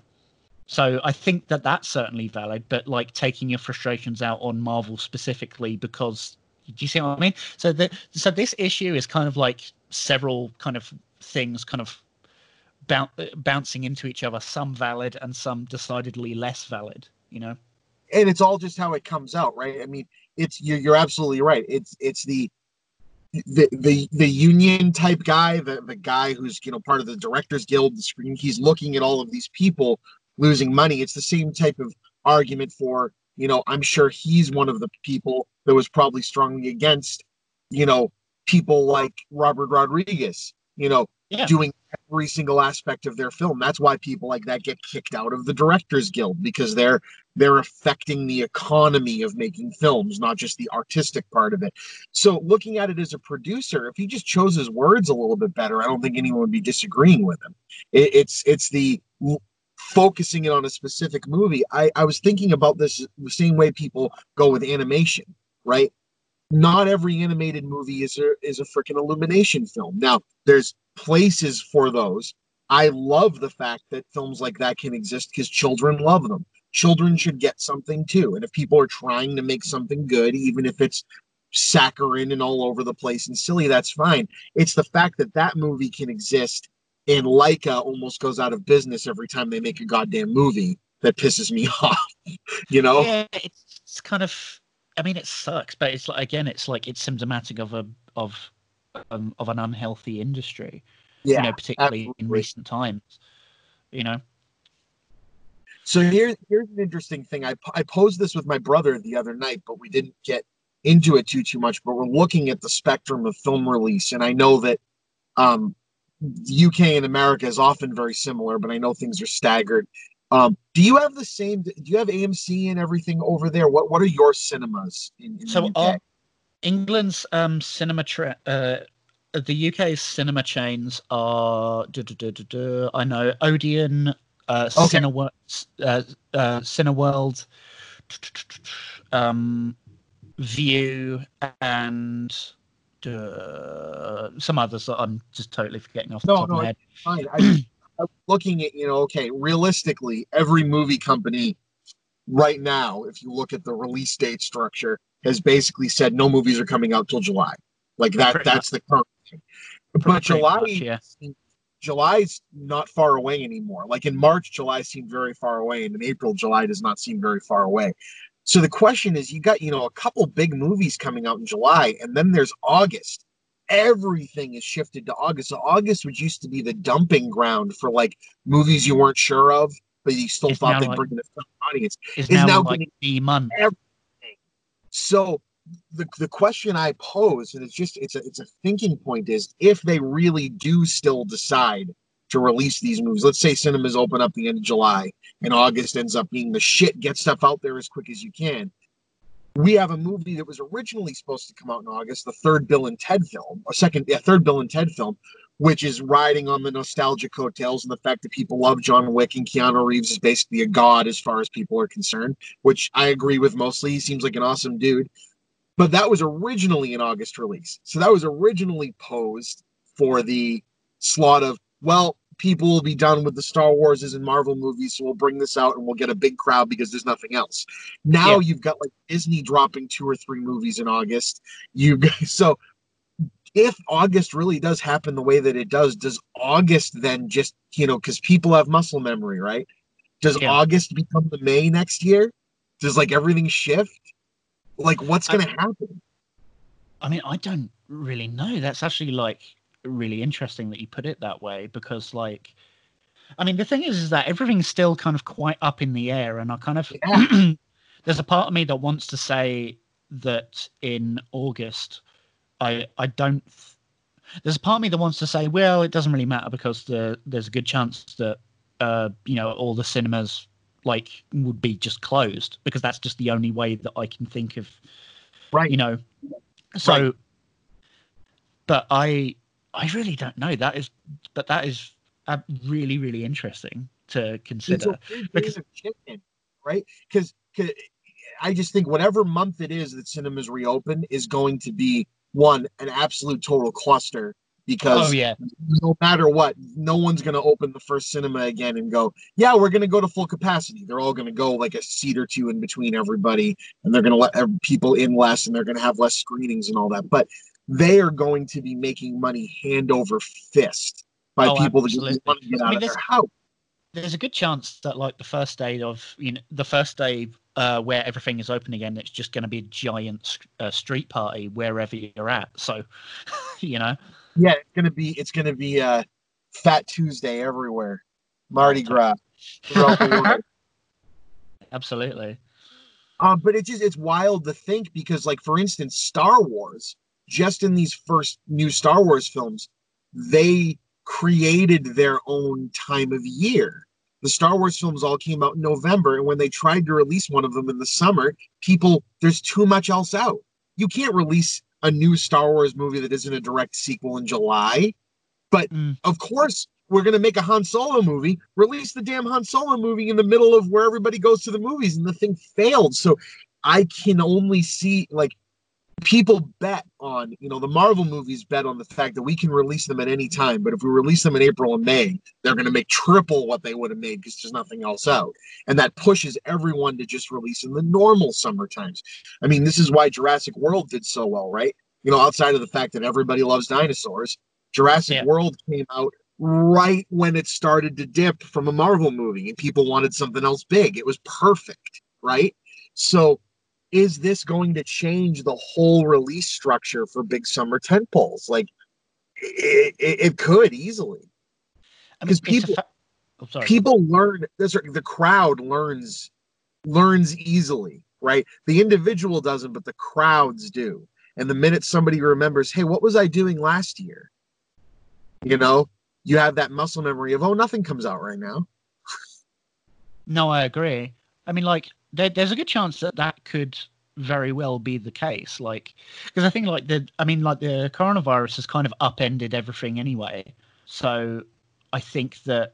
[SPEAKER 3] so i think that that's certainly valid but like taking your frustrations out on marvel specifically because do you see what i mean so the so this issue is kind of like several kind of things kind of boun- bouncing into each other some valid and some decidedly less valid you know
[SPEAKER 2] and it's all just how it comes out, right? I mean, it's you're, you're absolutely right. It's it's the the the the union type guy, the the guy who's you know part of the directors guild, the screen. He's looking at all of these people losing money. It's the same type of argument for you know. I'm sure he's one of the people that was probably strongly against you know people like Robert Rodriguez. You know,
[SPEAKER 3] Yeah.
[SPEAKER 2] doing every single aspect of their film. That's why people like that get kicked out of the Directors Guild because they're they're affecting the economy of making films, not just the artistic part of it. So looking at it as a producer, if he just chose his words a little bit better, I don't think anyone would be disagreeing with him. It, it's it's the focusing it on a specific movie. I, I was thinking about this the same way people go with animation, right? Not every animated movie is a is a freaking illumination film. Now, there's places for those. I love the fact that films like that can exist because children love them. Children should get something too. And if people are trying to make something good, even if it's saccharine and all over the place and silly, that's fine. It's the fact that that movie can exist and Laika almost goes out of business every time they make a goddamn movie that pisses me off. you know?
[SPEAKER 3] yeah it's, kind of i mean it sucks but it's like again it's like it's symptomatic of a of um, of an unhealthy industry
[SPEAKER 2] Yeah.
[SPEAKER 3] you know particularly in recent times you know
[SPEAKER 2] So here, here's an interesting thing. I, I posed this with my brother the other night, but we didn't get into it too too much. But we're looking at the spectrum of film release, and I know that um, UK and America is often very similar, but I know things are staggered. Um, do you have the same? Do you have AMC and everything over there? What What are your cinemas in, in
[SPEAKER 3] so our, england's um cinema tra- uh the uk's cinema chains are duh, duh, duh, i know odeon uh
[SPEAKER 2] Okay.
[SPEAKER 3] Cineworld, uh, uh cineworld um Vue and uh, some others that i'm just totally forgetting off the
[SPEAKER 2] No,
[SPEAKER 3] top
[SPEAKER 2] no,
[SPEAKER 3] of my head
[SPEAKER 2] fine. I, I'm looking at, you know, okay, realistically, every movie company right now, if you look at the release date structure, has basically said no movies are coming out till July. Like that,
[SPEAKER 3] Pretty
[SPEAKER 2] that's the current thing. But
[SPEAKER 3] Pretty
[SPEAKER 2] July,
[SPEAKER 3] much, yeah.
[SPEAKER 2] July's not far away anymore. Like in March, July seemed very far away, and in April, July does not seem very far away. So the question is, you got you know a couple big movies coming out in July, and then there's August. Everything is shifted to August. So August, which used to be the dumping ground for like movies you weren't sure of, but you still
[SPEAKER 3] It's
[SPEAKER 2] thought they'd
[SPEAKER 3] like-
[SPEAKER 2] bring in a film audience.
[SPEAKER 3] is now,
[SPEAKER 2] now
[SPEAKER 3] like the month
[SPEAKER 2] So the the question I pose, and it's just it's a it's a thinking point, is if they really do still decide to release these movies, let's say cinemas open up the end of July and August ends up being the shit, get stuff out there as quick as you can. we have a movie that was originally supposed to come out in August, the third Bill and Ted film, or second, yeah, third Bill and Ted film, which is riding on the nostalgia coattails and the fact that people love John Wick and Keanu Reeves is basically a god as far as people are concerned, which I agree with mostly. He seems like an awesome dude. But that was originally an August release. So that was originally posed for the slot of, well, people will be done with the Star Warses and Marvel movies, so we'll bring this out and we'll get a big crowd because there's nothing else. Now
[SPEAKER 3] Yeah.
[SPEAKER 2] you've got like Disney dropping two or three movies in August. You so if August really does happen the way that it does, does August then just you know because people have muscle memory, right? Does
[SPEAKER 3] Yeah.
[SPEAKER 2] August become the May next year? Does like everything shift? Like what's gonna happen?
[SPEAKER 3] I mean, I don't really know. That's actually like really interesting that you put it that way because, like, I mean, the thing is, is that everything's still kind of quite up in the air, and I kind of there's a part of me that wants to say that in August, I I don't. There's a part of me that wants to say, well, it doesn't really matter because the there's a good chance that uh you know all the cinemas like would be just closed because that's just the only way that I can think of
[SPEAKER 2] Right.
[SPEAKER 3] you know so
[SPEAKER 2] Right.
[SPEAKER 3] but i i really don't know that is but that is uh, really really interesting to consider because-
[SPEAKER 2] of chicken, right? Because I just think whatever month it is that cinemas reopen is going to be one an absolute total cluster because
[SPEAKER 3] oh yeah
[SPEAKER 2] no matter what, no one's going to open the first cinema again and go, yeah, we're going to go to full capacity. They're all going to go like a seat or two in between everybody, and they're going to let people in less, and they're going to have less screenings and all that. But they are going to be making money hand over fist by
[SPEAKER 3] Oh,
[SPEAKER 2] people that
[SPEAKER 3] absolutely.
[SPEAKER 2] just want to get
[SPEAKER 3] I
[SPEAKER 2] out
[SPEAKER 3] mean,
[SPEAKER 2] of their
[SPEAKER 3] there's-
[SPEAKER 2] house.
[SPEAKER 3] there's a good chance that like the first day of you know the first day uh, where everything is open again it's just going to be a giant uh, street party wherever you're at so you know
[SPEAKER 2] Yeah, it's gonna be it's gonna be uh Fat Tuesday everywhere. Mardi Gras throughout the world.
[SPEAKER 3] absolutely
[SPEAKER 2] Um, but it's just it's wild to think because, like, for instance, Star Wars, just in these first new Star Wars films, they created their own time of year. The Star Wars films all came out in November, and when they tried to release one of them in the summer, people there's too much else out. You can't release a new Star Wars movie that isn't a direct sequel in July. But
[SPEAKER 3] Mm.
[SPEAKER 2] of course, we're going to make a Han Solo movie. Release the damn Han Solo movie in the middle of where everybody goes to the movies, and the thing failed. So I can only see like people bet on, you know, the Marvel movies bet on the fact that we can release them at any time. But if we release them in April and May, they're going to make triple what they would have made because there's nothing else out. And that pushes everyone to just release in the normal summer times. I mean, this is why Jurassic World did so well, right? You know, outside of the fact that everybody loves dinosaurs, Jurassic
[SPEAKER 3] Yeah.
[SPEAKER 2] World came out right when it started to dip from a Marvel movie and people wanted something else big. It was perfect, right? So is this going to change the whole release structure for big summer tentpoles? Like it, it, it could easily.
[SPEAKER 3] I mean,
[SPEAKER 2] 'Cause
[SPEAKER 3] it's a
[SPEAKER 2] people-
[SPEAKER 3] fa- oh, sorry.
[SPEAKER 2] People learn that's right, the crowd learns learns easily, right? The individual doesn't, but the crowds do. And the minute somebody remembers, hey, what was I doing last year? You know, you have that muscle memory of, oh, nothing comes out right now.
[SPEAKER 3] No, I agree. I mean, like, there, there's a good chance that that could very well be the case. Like, because I think, like, the, I mean, like, the coronavirus has kind of upended everything anyway. So I think that.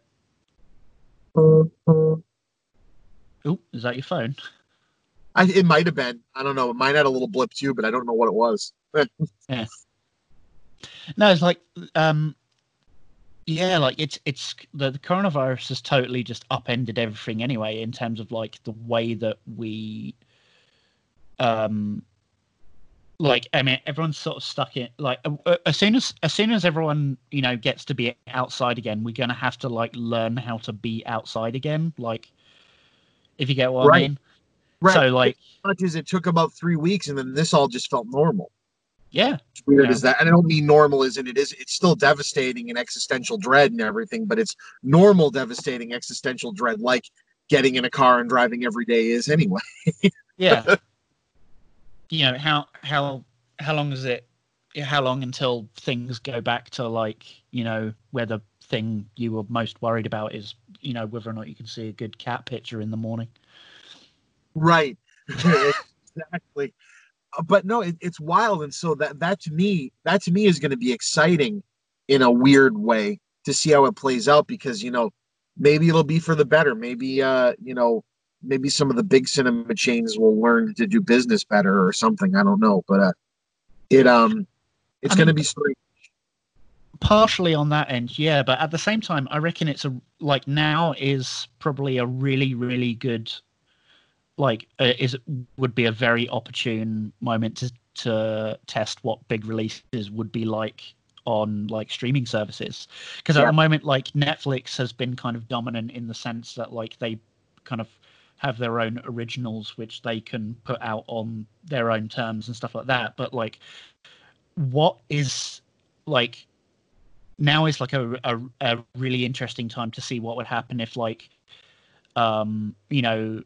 [SPEAKER 3] Oh, is that your phone?
[SPEAKER 2] I, it might have been. I don't know. It Mine had a little blip too, but I don't know what it was.
[SPEAKER 3] Yeah no, it's like, um, yeah, like it's it's the, the coronavirus has totally just upended everything anyway in terms of like the way that we, um, like I mean everyone's sort of stuck in like as soon as as soon as everyone you know gets to be outside again, we're gonna have to like learn how to be outside again. Like, if you get what I
[SPEAKER 2] Right.
[SPEAKER 3] mean.
[SPEAKER 2] right.
[SPEAKER 3] So like,
[SPEAKER 2] much as it took about three weeks, and then this all just felt normal.
[SPEAKER 3] Yeah,
[SPEAKER 2] As weird
[SPEAKER 3] Yeah.
[SPEAKER 2] as that, and I don't mean normal as in it is. It's still devastating and existential dread and everything, but it's normal, devastating existential dread, like getting in a car and driving every day is anyway.
[SPEAKER 3] yeah you know how how how long is it how long until things go back to like you know where the thing you were most worried about is you know whether or not you can see a good cat picture in the morning
[SPEAKER 2] Right. exactly. Uh, But no, it, it's wild, and so that that to me, that to me is going to be exciting in a weird way to see how it plays out because you know maybe it'll be for the better. Maybe uh you know maybe some of the big cinema chains will learn to do business better or something. I don't know, but uh, it um it's going to be strange.
[SPEAKER 3] partially on that end yeah but at the same time i reckon it's a like now is probably a really really good like uh, is would be a very opportune moment to to test what big releases would be like on like streaming services. Because at the moment like netflix has been kind of dominant in the sense that like they kind of have their own originals which they can put out on their own terms and stuff like that. But like what is like now is like a, a a really interesting time to see what would happen if like um you know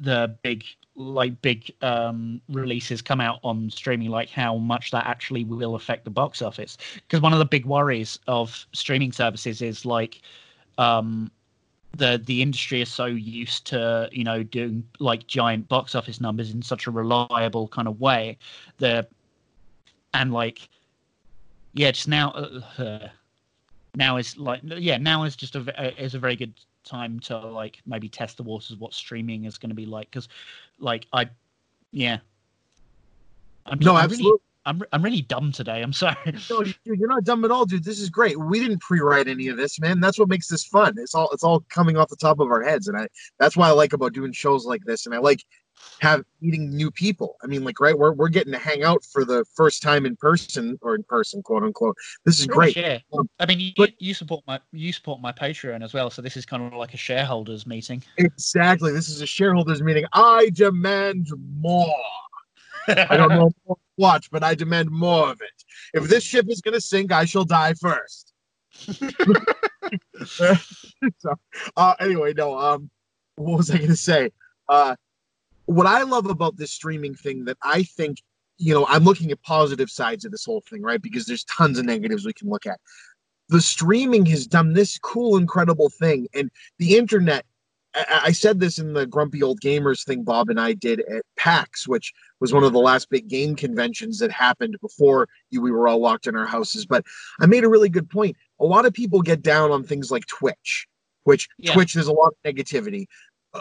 [SPEAKER 3] the big like big um releases come out on streaming like how much that actually will affect the box office. Because one of the big worries of streaming services is like um the the industry is so used to you know doing like giant box office numbers in such a reliable kind of way The and like yeah just now uh, now is like yeah now is just a uh, is a very good time to like maybe test the waters what streaming is going to be like because like i yeah i'm,
[SPEAKER 2] No,
[SPEAKER 3] I'm
[SPEAKER 2] absolutely.
[SPEAKER 3] really, I'm, I'm really dumb today i'm sorry
[SPEAKER 2] No, dude, you're not dumb at all, dude. This is great. We didn't pre-write any of this, man. That's what makes this fun. It's all it's all coming off the top of our heads, and I that's why I like about doing shows like this, and I like have meeting new people. I mean, like, right, we're we're getting to hang out for the first time in person or in person, quote unquote. This is great.
[SPEAKER 3] yeah
[SPEAKER 2] Um,
[SPEAKER 3] i mean you,
[SPEAKER 2] but-
[SPEAKER 3] you support my you support my patreon as well so this is kind of like a shareholders meeting
[SPEAKER 2] Exactly. This is a shareholders meeting. I demand more. I don't know what, but I demand more of it. If this ship is going to sink, I shall die first. so, uh, anyway, no. Um, what was I going to say? Uh, what I love about this streaming thing that I think, you know, I'm looking at positive sides of this whole thing, right? Because there's tons of negatives we can look at. The streaming has done this cool, incredible thing, and the internet I, I said this in the Grumpy Old Gamers thing Bob and I did at PAX, which was one of the last big game conventions that happened before we were all locked in our houses. But I made a really good point. A lot of people get down on things like Twitch, which
[SPEAKER 3] Yeah.
[SPEAKER 2] Twitch, there's a lot of negativity.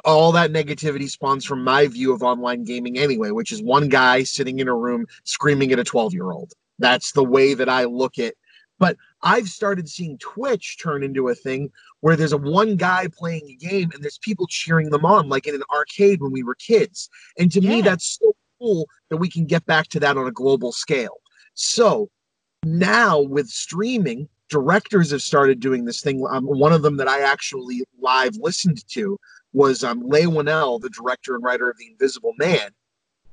[SPEAKER 2] All that negativity spawns from my view of online gaming anyway, which is one guy sitting in a room screaming at a 12 year old. That's the way that I look at. But I've started seeing Twitch turn into a thing where there's a one guy playing a game and there's people cheering them on, like in an arcade when we were kids. And to me, that's so cool that we can get back to that on a global scale. So now with streaming, directors have started doing this thing. Um, one of them that I actually live listened to was um, Leigh Whannell, the director and writer of The Invisible Man,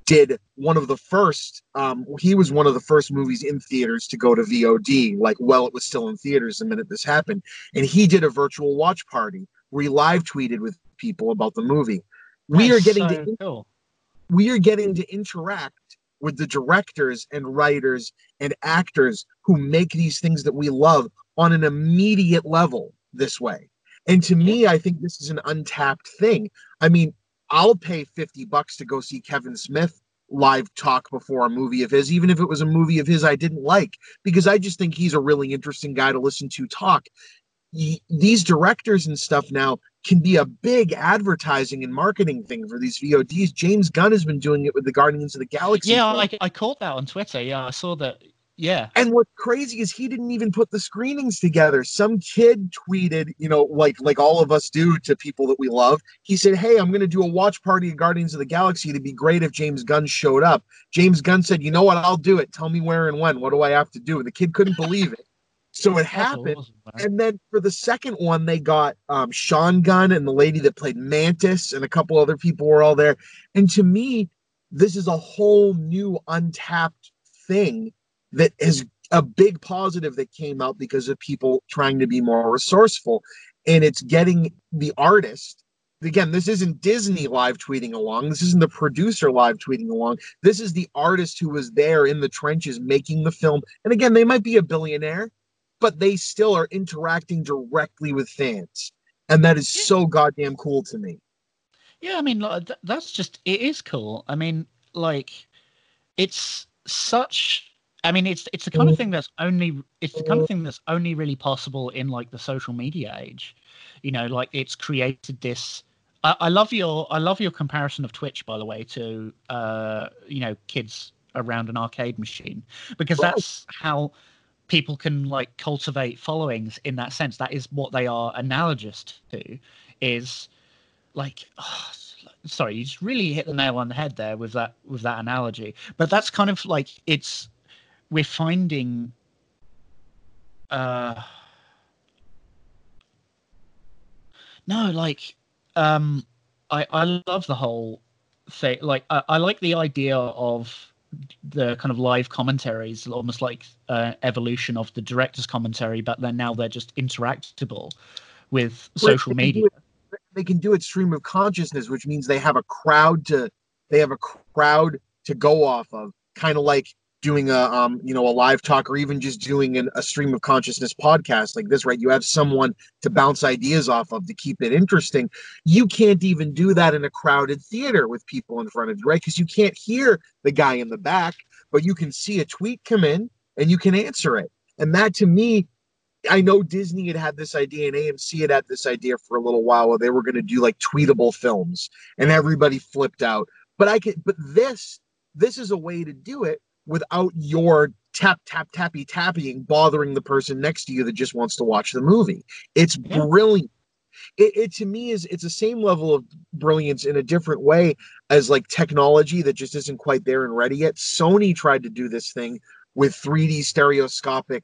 [SPEAKER 2] did one of the first. Um, he was one of the first movies in theaters to go to VOD. Like, well, it was still in theaters the minute this happened, and he did a virtual watch party where he live tweeted with people about the movie. We are getting
[SPEAKER 3] so
[SPEAKER 2] to
[SPEAKER 3] cool.
[SPEAKER 2] we are getting to interact with the directors and writers and actors who make these things that we love on an immediate level this way. And to me, I think this is an untapped thing. I mean, I'll pay 50 bucks to go see Kevin Smith live talk before a movie of his, even if it was a movie of his I didn't like, because I just think he's a really interesting guy to listen to talk. These directors and stuff now can be a big advertising and marketing thing for these VODs. James Gunn has been doing it with the Guardians of the Galaxy.
[SPEAKER 3] Yeah. I, I caught that on Twitter. Yeah, I saw that. Yeah.
[SPEAKER 2] And what's crazy is he didn't even put the screenings together. Some kid tweeted, you know, like like all of us do to people that we love. He said, "Hey, I'm going to do a watch party of Guardians of the Galaxy. It'd be great if James Gunn showed up." James Gunn said, "You know what? I'll do it. Tell me where and when. What do I have to do?" The kid couldn't believe it. So it happened.
[SPEAKER 3] awesome.
[SPEAKER 2] And then for the second one, they got um, Sean Gunn and the lady that played Mantis, and a couple other people were all there. And to me, this is a whole new untapped thing that is a big positive that came out because of people trying to be more resourceful. And it's getting the artist. Again, this isn't Disney live tweeting along. This isn't the producer live tweeting along. This is the artist who was there in the trenches making the film. And again, they might be a billionaire, but they still are interacting directly with fans. And that is so goddamn cool to me.
[SPEAKER 3] Yeah, I mean, that's just it is cool. I mean, like, it's such. I mean, it's it's the kind of thing that's only it's the kind of thing that's only really possible in like the social media age. You know, like it's created this. I, I love your I love your comparison of Twitch, by the way, to uh, you know kids around an arcade machine because that's how people can like cultivate followings in that sense. That is what they are analogous to. Is like oh, sorry you just really hit the nail on the head there with that with that analogy but that's kind of like it's we're finding uh no like um i i love the whole thing like i, I like the idea of the kind of live commentaries almost like uh, evolution of the director's commentary but then now they're just interactable with social
[SPEAKER 2] They
[SPEAKER 3] media.
[SPEAKER 2] it- They can do it stream of consciousness, which means they have a crowd to they have a crowd to go off of, kind of like doing a um you know a live talk or even just doing an, a stream of consciousness podcast like this right? You have someone to bounce ideas off of to keep it interesting. You can't even do that in a crowded theater with people in front of you right? Because you can't hear the guy in the back but you can see a tweet come in and you can answer it. And that to me I know Disney had had this idea and AMC had had this idea for a little while where they were going to do like tweetable films and everybody flipped out. But I could, but this, this is a way to do it without your tap, tap, tappy, tapping bothering the person next to you that just wants to watch the movie. It's
[SPEAKER 3] Yeah.
[SPEAKER 2] brilliant. It, it to me is it's the same level of brilliance in a different way as like technology that just isn't quite there and ready yet. Sony tried to do this thing with 3D stereoscopic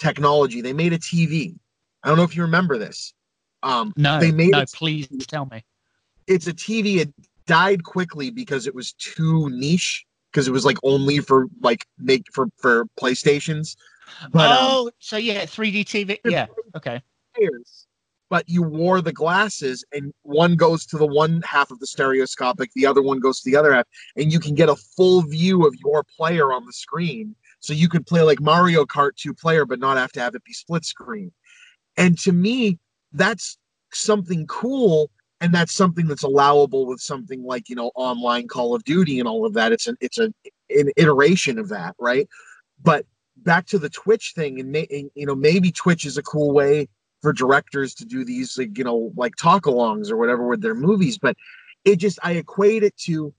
[SPEAKER 2] technology. They made a TV. I don't know if you remember this. Um,
[SPEAKER 3] no
[SPEAKER 2] they made
[SPEAKER 3] no
[SPEAKER 2] it-
[SPEAKER 3] please tell me
[SPEAKER 2] it's a TV. It died quickly because it was too niche. Because it was like only for like make for for PlayStations. But um,
[SPEAKER 3] oh, so yeah, 3D TV. Yeah, okay.
[SPEAKER 2] players, but you wore the glasses, and one goes to the one half of the stereoscopic, the other one goes to the other half, and you can get a full view of your player on the screen. So you could play like Mario Kart two player, but not have to have it be split screen. And to me, that's something cool, and that's something that's allowable with something like you know online Call of Duty and all of that. It's an it's a an iteration of that, right? But back to the Twitch thing, and, may, and you know maybe Twitch is a cool way for directors to do these like you know like talk alongs or whatever with their movies but it just i equate it to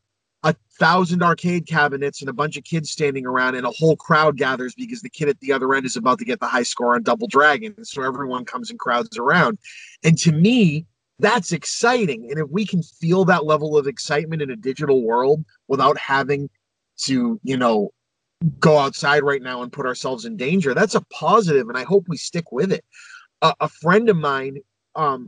[SPEAKER 2] a thousand arcade cabinets and a bunch of kids standing around and a whole crowd gathers because the kid at the other end is about to get the high score on double dragon so everyone comes and crowds around and to me that's exciting. And if we can feel that level of excitement in a digital world without having to you know go outside right now and put ourselves in danger that's a positive and i hope we stick with it. A, a friend of mine um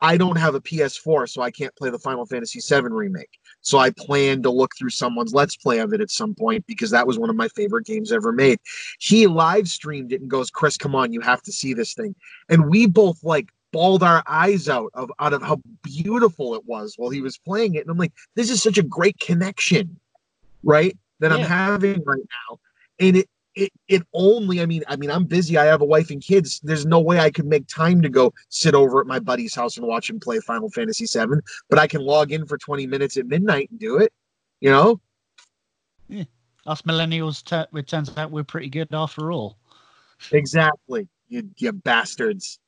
[SPEAKER 2] i don't have a ps4 so i can't play the final fantasy 7 remake. So i plan to look through someone's let's play of it at some point because that was one of my favorite games ever made. He live streamed it and goes chris come on you have to see this thing. And we both like bawled our eyes out of out of how beautiful it was while he was playing it. And i'm like this is such a great connection right that i'm having right now. And it it it only i mean i mean i'm busy. I have a wife and kids. There's no way i could make time to go sit over at my buddy's house and watch him play final fantasy 7 but i can log in for 20 minutes at midnight and do it you know?
[SPEAKER 3] Us millennials, t- it turns out we're pretty good after all.
[SPEAKER 2] exactly. You you bastards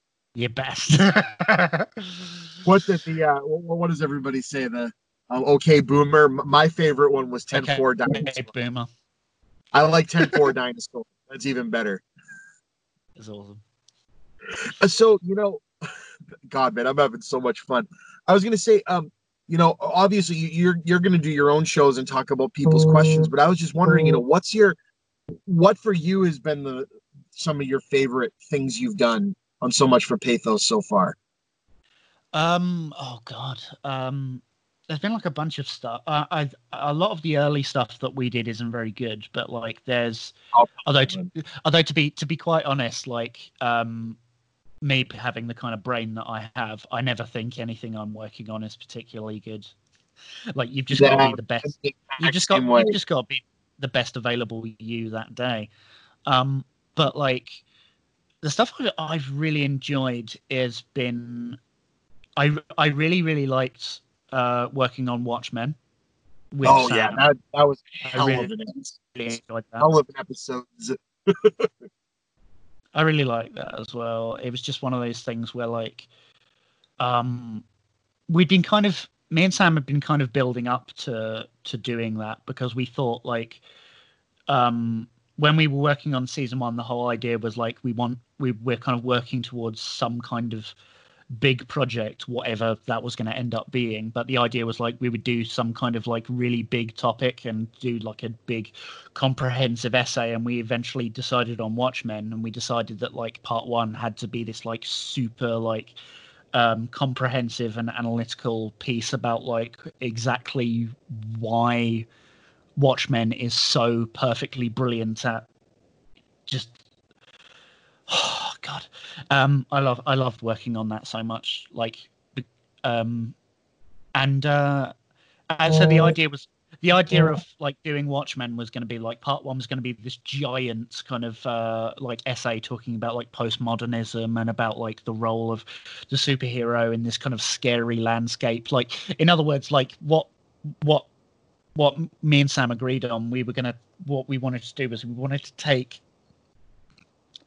[SPEAKER 3] You best.
[SPEAKER 2] what's it the uh what, what does everybody say? The um, okay boomer. My favorite one was 10
[SPEAKER 3] Okay,
[SPEAKER 2] 4
[SPEAKER 3] okay,
[SPEAKER 2] dinosaur.
[SPEAKER 3] boomer.
[SPEAKER 2] i like 10 4 dinosaur. That's even better.
[SPEAKER 3] It's awesome.
[SPEAKER 2] Uh, so you know god man i'm having so much fun. I was gonna say um you know obviously you- you're you're gonna do your own shows and talk about people's questions but i was just wondering you know what's your what for you has been the some of your favorite things you've done on so much for pathos so far
[SPEAKER 3] Um. Oh God. Um. There's been like a bunch of stuff. Uh, I a lot of the early stuff that we did isn't very good, but like there's
[SPEAKER 2] Oh,
[SPEAKER 3] although to, although to be to be quite honest, like um, me having the kind of brain that I have, I never think anything I'm working on is particularly good. Like you've just got to be the best. You just got
[SPEAKER 2] way.
[SPEAKER 3] you just got to be the best available you that day. Um, but like the stuff I've really enjoyed has been, I I really really liked uh, working on Watchmen. with
[SPEAKER 2] Oh yeah, that, that was hell
[SPEAKER 3] really-
[SPEAKER 2] of an episode.
[SPEAKER 3] really.
[SPEAKER 2] Hell of an episode.
[SPEAKER 3] I really like that as well. It was just one of those things where like um we'd been kind of me and Sam had been kind of building up to to doing that because we thought like um when we were working on season one the whole idea was like we want we we're kind of working towards some kind of big project whatever that was going to end up being. But the idea was like we would do some kind of like really big topic and do like a big comprehensive essay and we eventually decided on watchmen and we decided that like part one had to be this like super like um comprehensive and analytical piece about like exactly why watchmen is so perfectly brilliant at just oh god. Um i love i loved working on that so much. Like the- um and uh and so the idea was the idea of like doing Watchmen was going to be like part one was going to be this giant kind of uh, like essay talking about like postmodernism and about like the role of the superhero in this kind of scary landscape. Like, in other words, like what what what me and Sam agreed on, we were gonna what we wanted to do was we wanted to take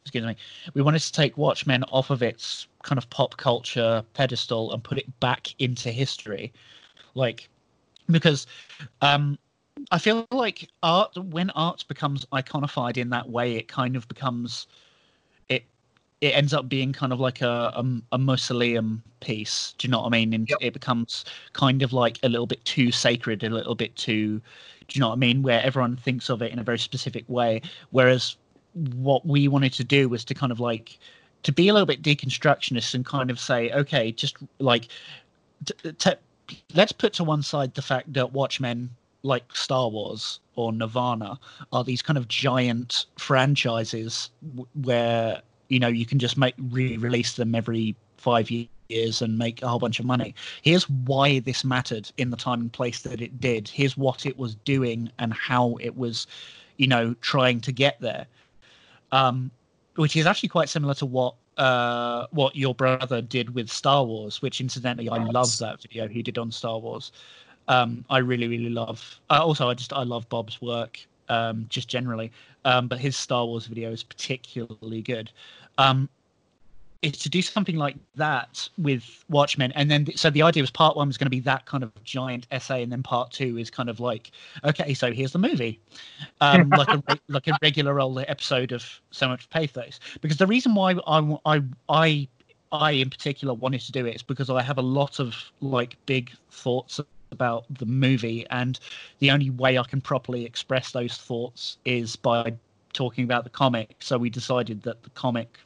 [SPEAKER 3] excuse me, we wanted to take Watchmen off of its kind of pop culture pedestal and put it back into history, like because um I feel like art when art becomes iconified in that way, it kind of becomes it ends up being kind of like a a, a mausoleum piece. Do you know what I mean? And
[SPEAKER 2] Yep.
[SPEAKER 3] it becomes kind of like a little bit too sacred, a little bit too. Do you know what I mean? Where everyone thinks of it in a very specific way, whereas what we wanted to do was to kind of like to be a little bit deconstructionist and kind of say, okay, just like t- t- let's put to one side the fact that Watchmen, like Star Wars or Nirvana, are these kind of giant franchises w- where you know you can just make re-release them every five years and make a whole bunch of money. Here's why this mattered in the time and place that it did. Here's what it was doing and how it was, you know, trying to get there. Um, which is actually quite similar to what uh what your brother did with Star Wars, which incidentally I love that video he did on Star Wars. Um, I really really love. Uh, also, I just I love Bob's work um, just generally, um, but his Star Wars video is particularly good. Um, is to do something like that with Watchmen, and then so the idea was part one was going to be that kind of giant essay, and then part two is kind of like, okay, so here's the movie, um, like a like a regular old episode of So Much Pathos. Because the reason why I I I I in particular wanted to do it is because I have a lot of like big thoughts about the movie, and the only way I can properly express those thoughts is by talking about the comic. So we decided that the comic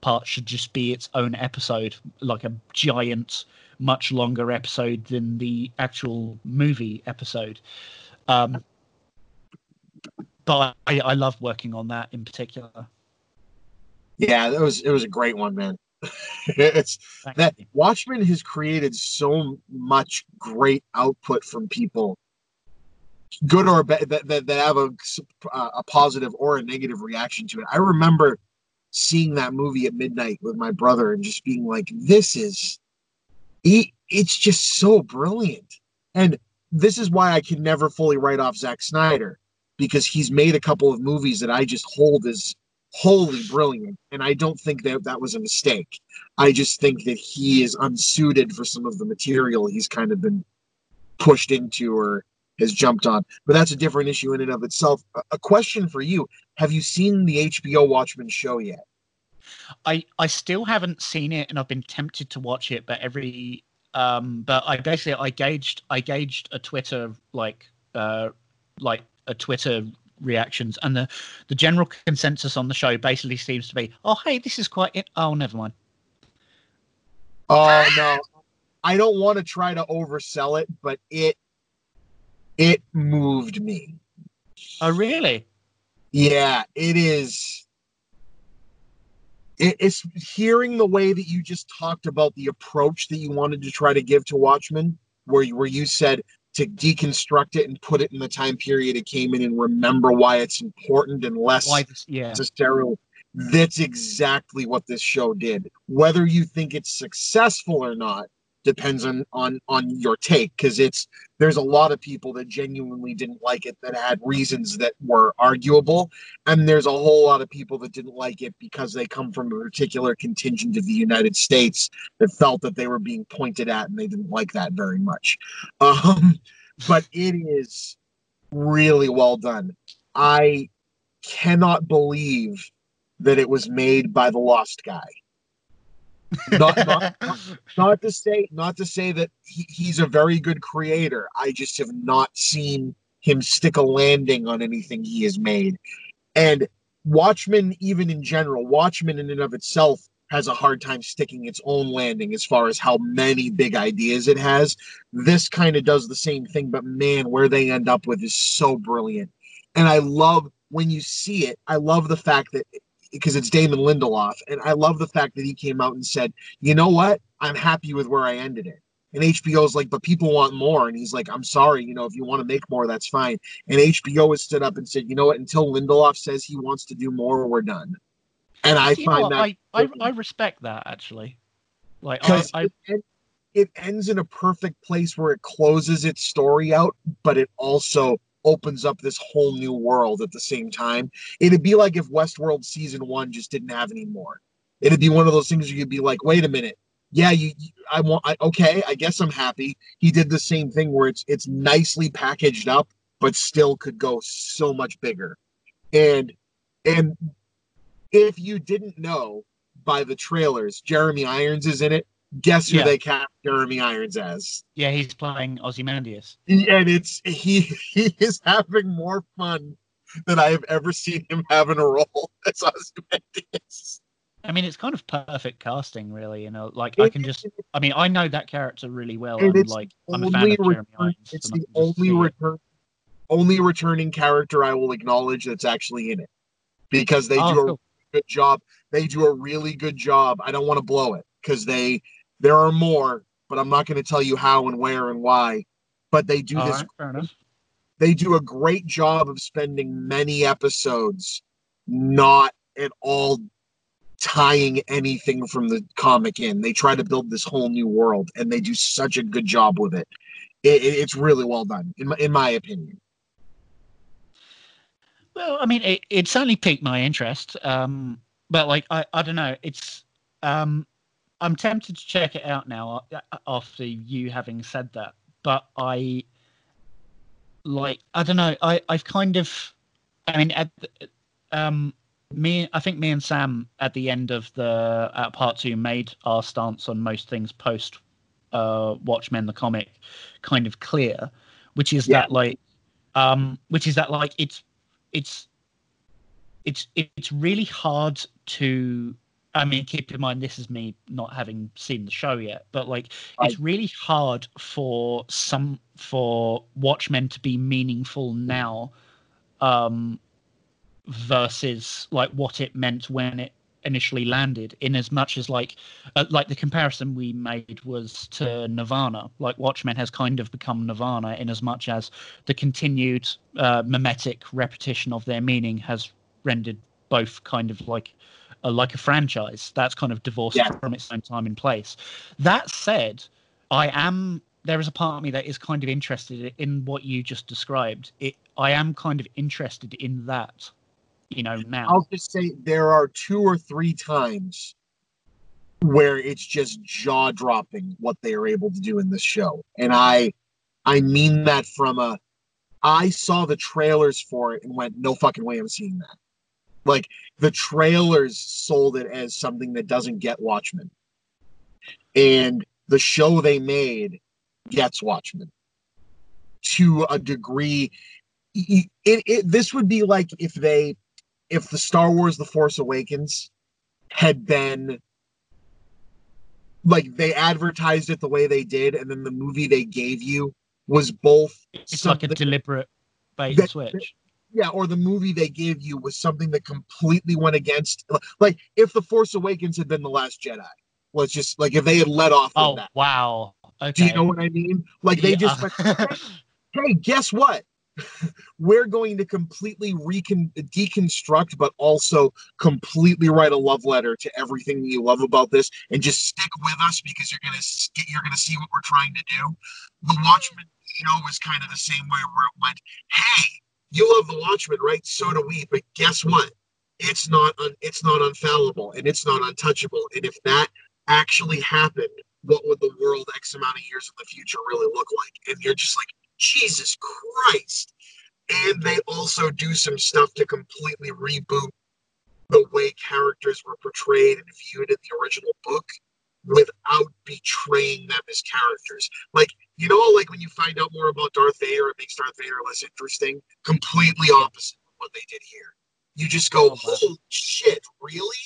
[SPEAKER 3] part should just be its own episode, like a giant, much longer episode than the actual movie episode. Um, but I, I love working on that in particular.
[SPEAKER 2] Yeah, it was it was a great one, man. it's that. Watchmen has created so much great output from people, good or bad, that, that, that have a, uh, a positive or a negative reaction to it. I remember seeing that movie at midnight with my brother and just being like, this is, it, it's just so brilliant. And this is why I can never fully write off Zack Snyder because he's made a couple of movies that I just hold as wholly brilliant. And I don't think that that was a mistake. I just think that he is unsuited for some of the material he's kind of been pushed into or has jumped on. But that's a different issue in and of itself. A- question for you Have you seen the HBO Watchmen show yet?
[SPEAKER 3] I I still haven't seen it, and I've been tempted to watch it, but every um, but I basically I gauged I gauged a Twitter like uh like a Twitter reactions, and the the general consensus on the show basically seems to be, oh hey, this is quite it. Oh, never mind.
[SPEAKER 2] Oh, no. I don't want to try to oversell it, but it it moved me.
[SPEAKER 3] Oh, really?
[SPEAKER 2] Yeah, it is. It, it's hearing the way that you just talked about the approach that you wanted to try to give to Watchmen, where you, where you said to deconstruct it and put it in the time period it came in and remember why it's important and less
[SPEAKER 3] Why? This, yeah.
[SPEAKER 2] necessarily. That's exactly what this show did. Whether you think it's successful or not, depends on on on your take because it's there's a lot of people that genuinely didn't like it that had reasons that were arguable and there's a whole lot of people that didn't like it because they come from a particular contingent of the united states that felt that they were being pointed at and they didn't like that very much. Um but it is really well done. I cannot believe that it was made by the lost guy not, not, not, to say not to say that he, he's a very good creator. I just have not seen him stick a landing on anything he has made. And watchmen even in general watchmen in and of itself has a hard time sticking its own landing as far as how many big ideas it has. This kind of does the same thing but man where they end up with is so brilliant. And i love when you see it i love the fact that because it's Damon Lindelof. And I love the fact that he came out and said, you know what? I'm happy with where I ended it. And HBO's like, but people want more. And he's like, I'm sorry, you know, if you want to make more, that's fine. And HBO has stood up and said, you know what? Until Lindelof says he wants to do more, we're done. And I
[SPEAKER 3] You
[SPEAKER 2] find that
[SPEAKER 3] I, I I respect that actually. Like I, I
[SPEAKER 2] it, en- it ends in a perfect place where it closes its story out, but it also opens up this whole new world at the same time. It'd be like if Westworld season one just didn't have any more. It'd be one of those things where you'd be like, wait a minute. Yeah, you, I want I, okay, I guess I'm happy. He did the same thing where it's it's nicely packaged up, but still could go so much bigger. And and if you didn't know by the trailers, Jeremy Irons is in it. Guess who
[SPEAKER 3] Yeah.
[SPEAKER 2] they cast Jeremy Irons as?
[SPEAKER 3] yeah, he's playing Ozymandias.
[SPEAKER 2] and it's he he is having more fun than I have ever seen him have in a role as Ozymandias.
[SPEAKER 3] I mean, it's kind of perfect casting, really. You know, like I can just. I mean, I know that character really well.
[SPEAKER 2] And
[SPEAKER 3] like, I'm a fan of Jeremy Irons.
[SPEAKER 2] it's
[SPEAKER 3] I
[SPEAKER 2] the only
[SPEAKER 3] it.
[SPEAKER 2] return only returning character I will acknowledge that's actually in it because they
[SPEAKER 3] Oh,
[SPEAKER 2] do a
[SPEAKER 3] cool.
[SPEAKER 2] good job. They do a really good job. I don't want to blow it because they there are more, but I'm not going to tell you how and where and why. But they do
[SPEAKER 3] All
[SPEAKER 2] this
[SPEAKER 3] right, fair enough.
[SPEAKER 2] they do a great job of spending many episodes not at all tying anything from the comic in. They try to build this whole new world, and they do such a good job with it. it, it- it's really well done, in my, in my opinion.
[SPEAKER 3] Well, I mean, it, it certainly piqued my interest. Um, but like, I, I don't know. It's um, I'm tempted to check it out now uh, after you having said that. But I like, I don't know. I I've kind of, I mean, at um, me, I think me and Sam at the end of the uh, part two made our stance on most things post uh, Watchmen the comic kind of clear, which is
[SPEAKER 2] Yeah.
[SPEAKER 3] that like, um, which is that like it's it's it's it's really hard to i mean keep in mind this is me not having seen the show yet but like it's really hard for some for watchmen to be meaningful now um versus like what it meant when it initially landed in as much as like uh, like the comparison we made was to nirvana. Like watchmen has kind of become nirvana in as much as the continued uh, mimetic repetition of their meaning has rendered both kind of like like a franchise that's kind of divorced
[SPEAKER 2] Yeah.
[SPEAKER 3] from its own time and place that said i am there is a part of me that is kind of interested in what you just described it i am kind of interested in that you know now
[SPEAKER 2] I'll just say there are two or three times where it's just jaw dropping what they are able to do in this show. And I I mean that from a I saw the trailers for it and went, no fucking way I'm seeing that. Like the trailers sold it as something that doesn't get Watchmen. And the show they made gets Watchmen to a degree. It, it, this would be like if they if the Star Wars The Force Awakens had been like they advertised it the way they did, and then the movie they gave you was both
[SPEAKER 3] it's like a deliberate bait
[SPEAKER 2] that-
[SPEAKER 3] and switch
[SPEAKER 2] yeah, or the movie they gave you was something that completely went against like if The Force Awakens had been The Last Jedi. Let's just like if they had let off
[SPEAKER 3] oh
[SPEAKER 2] that.
[SPEAKER 3] wow okay
[SPEAKER 2] Do you know what I mean? Like they just went,
[SPEAKER 3] Yeah.
[SPEAKER 2] hey, guess what? we're going to completely recon deconstruct, but also completely write a love letter to everything you love about this, and just stick with us because you're gonna sk- you're gonna see what we're trying to do. The Watchmen show was kind of the same way, where it went, "Hey, you love the Watchmen, right? So do we. But guess what? It's not un- it's not unfallible and it's not untouchable. And if that actually happened, what would the world X amount of years in the future really look like? And you're just like, Jesus Christ. And they also do some stuff to completely reboot the way characters were portrayed and viewed in the original book without betraying them as characters. Like, you know, like when you find out more about Darth Vader, it makes Darth Vader less interesting. Completely opposite of what they did here. You just go, holy shit, really?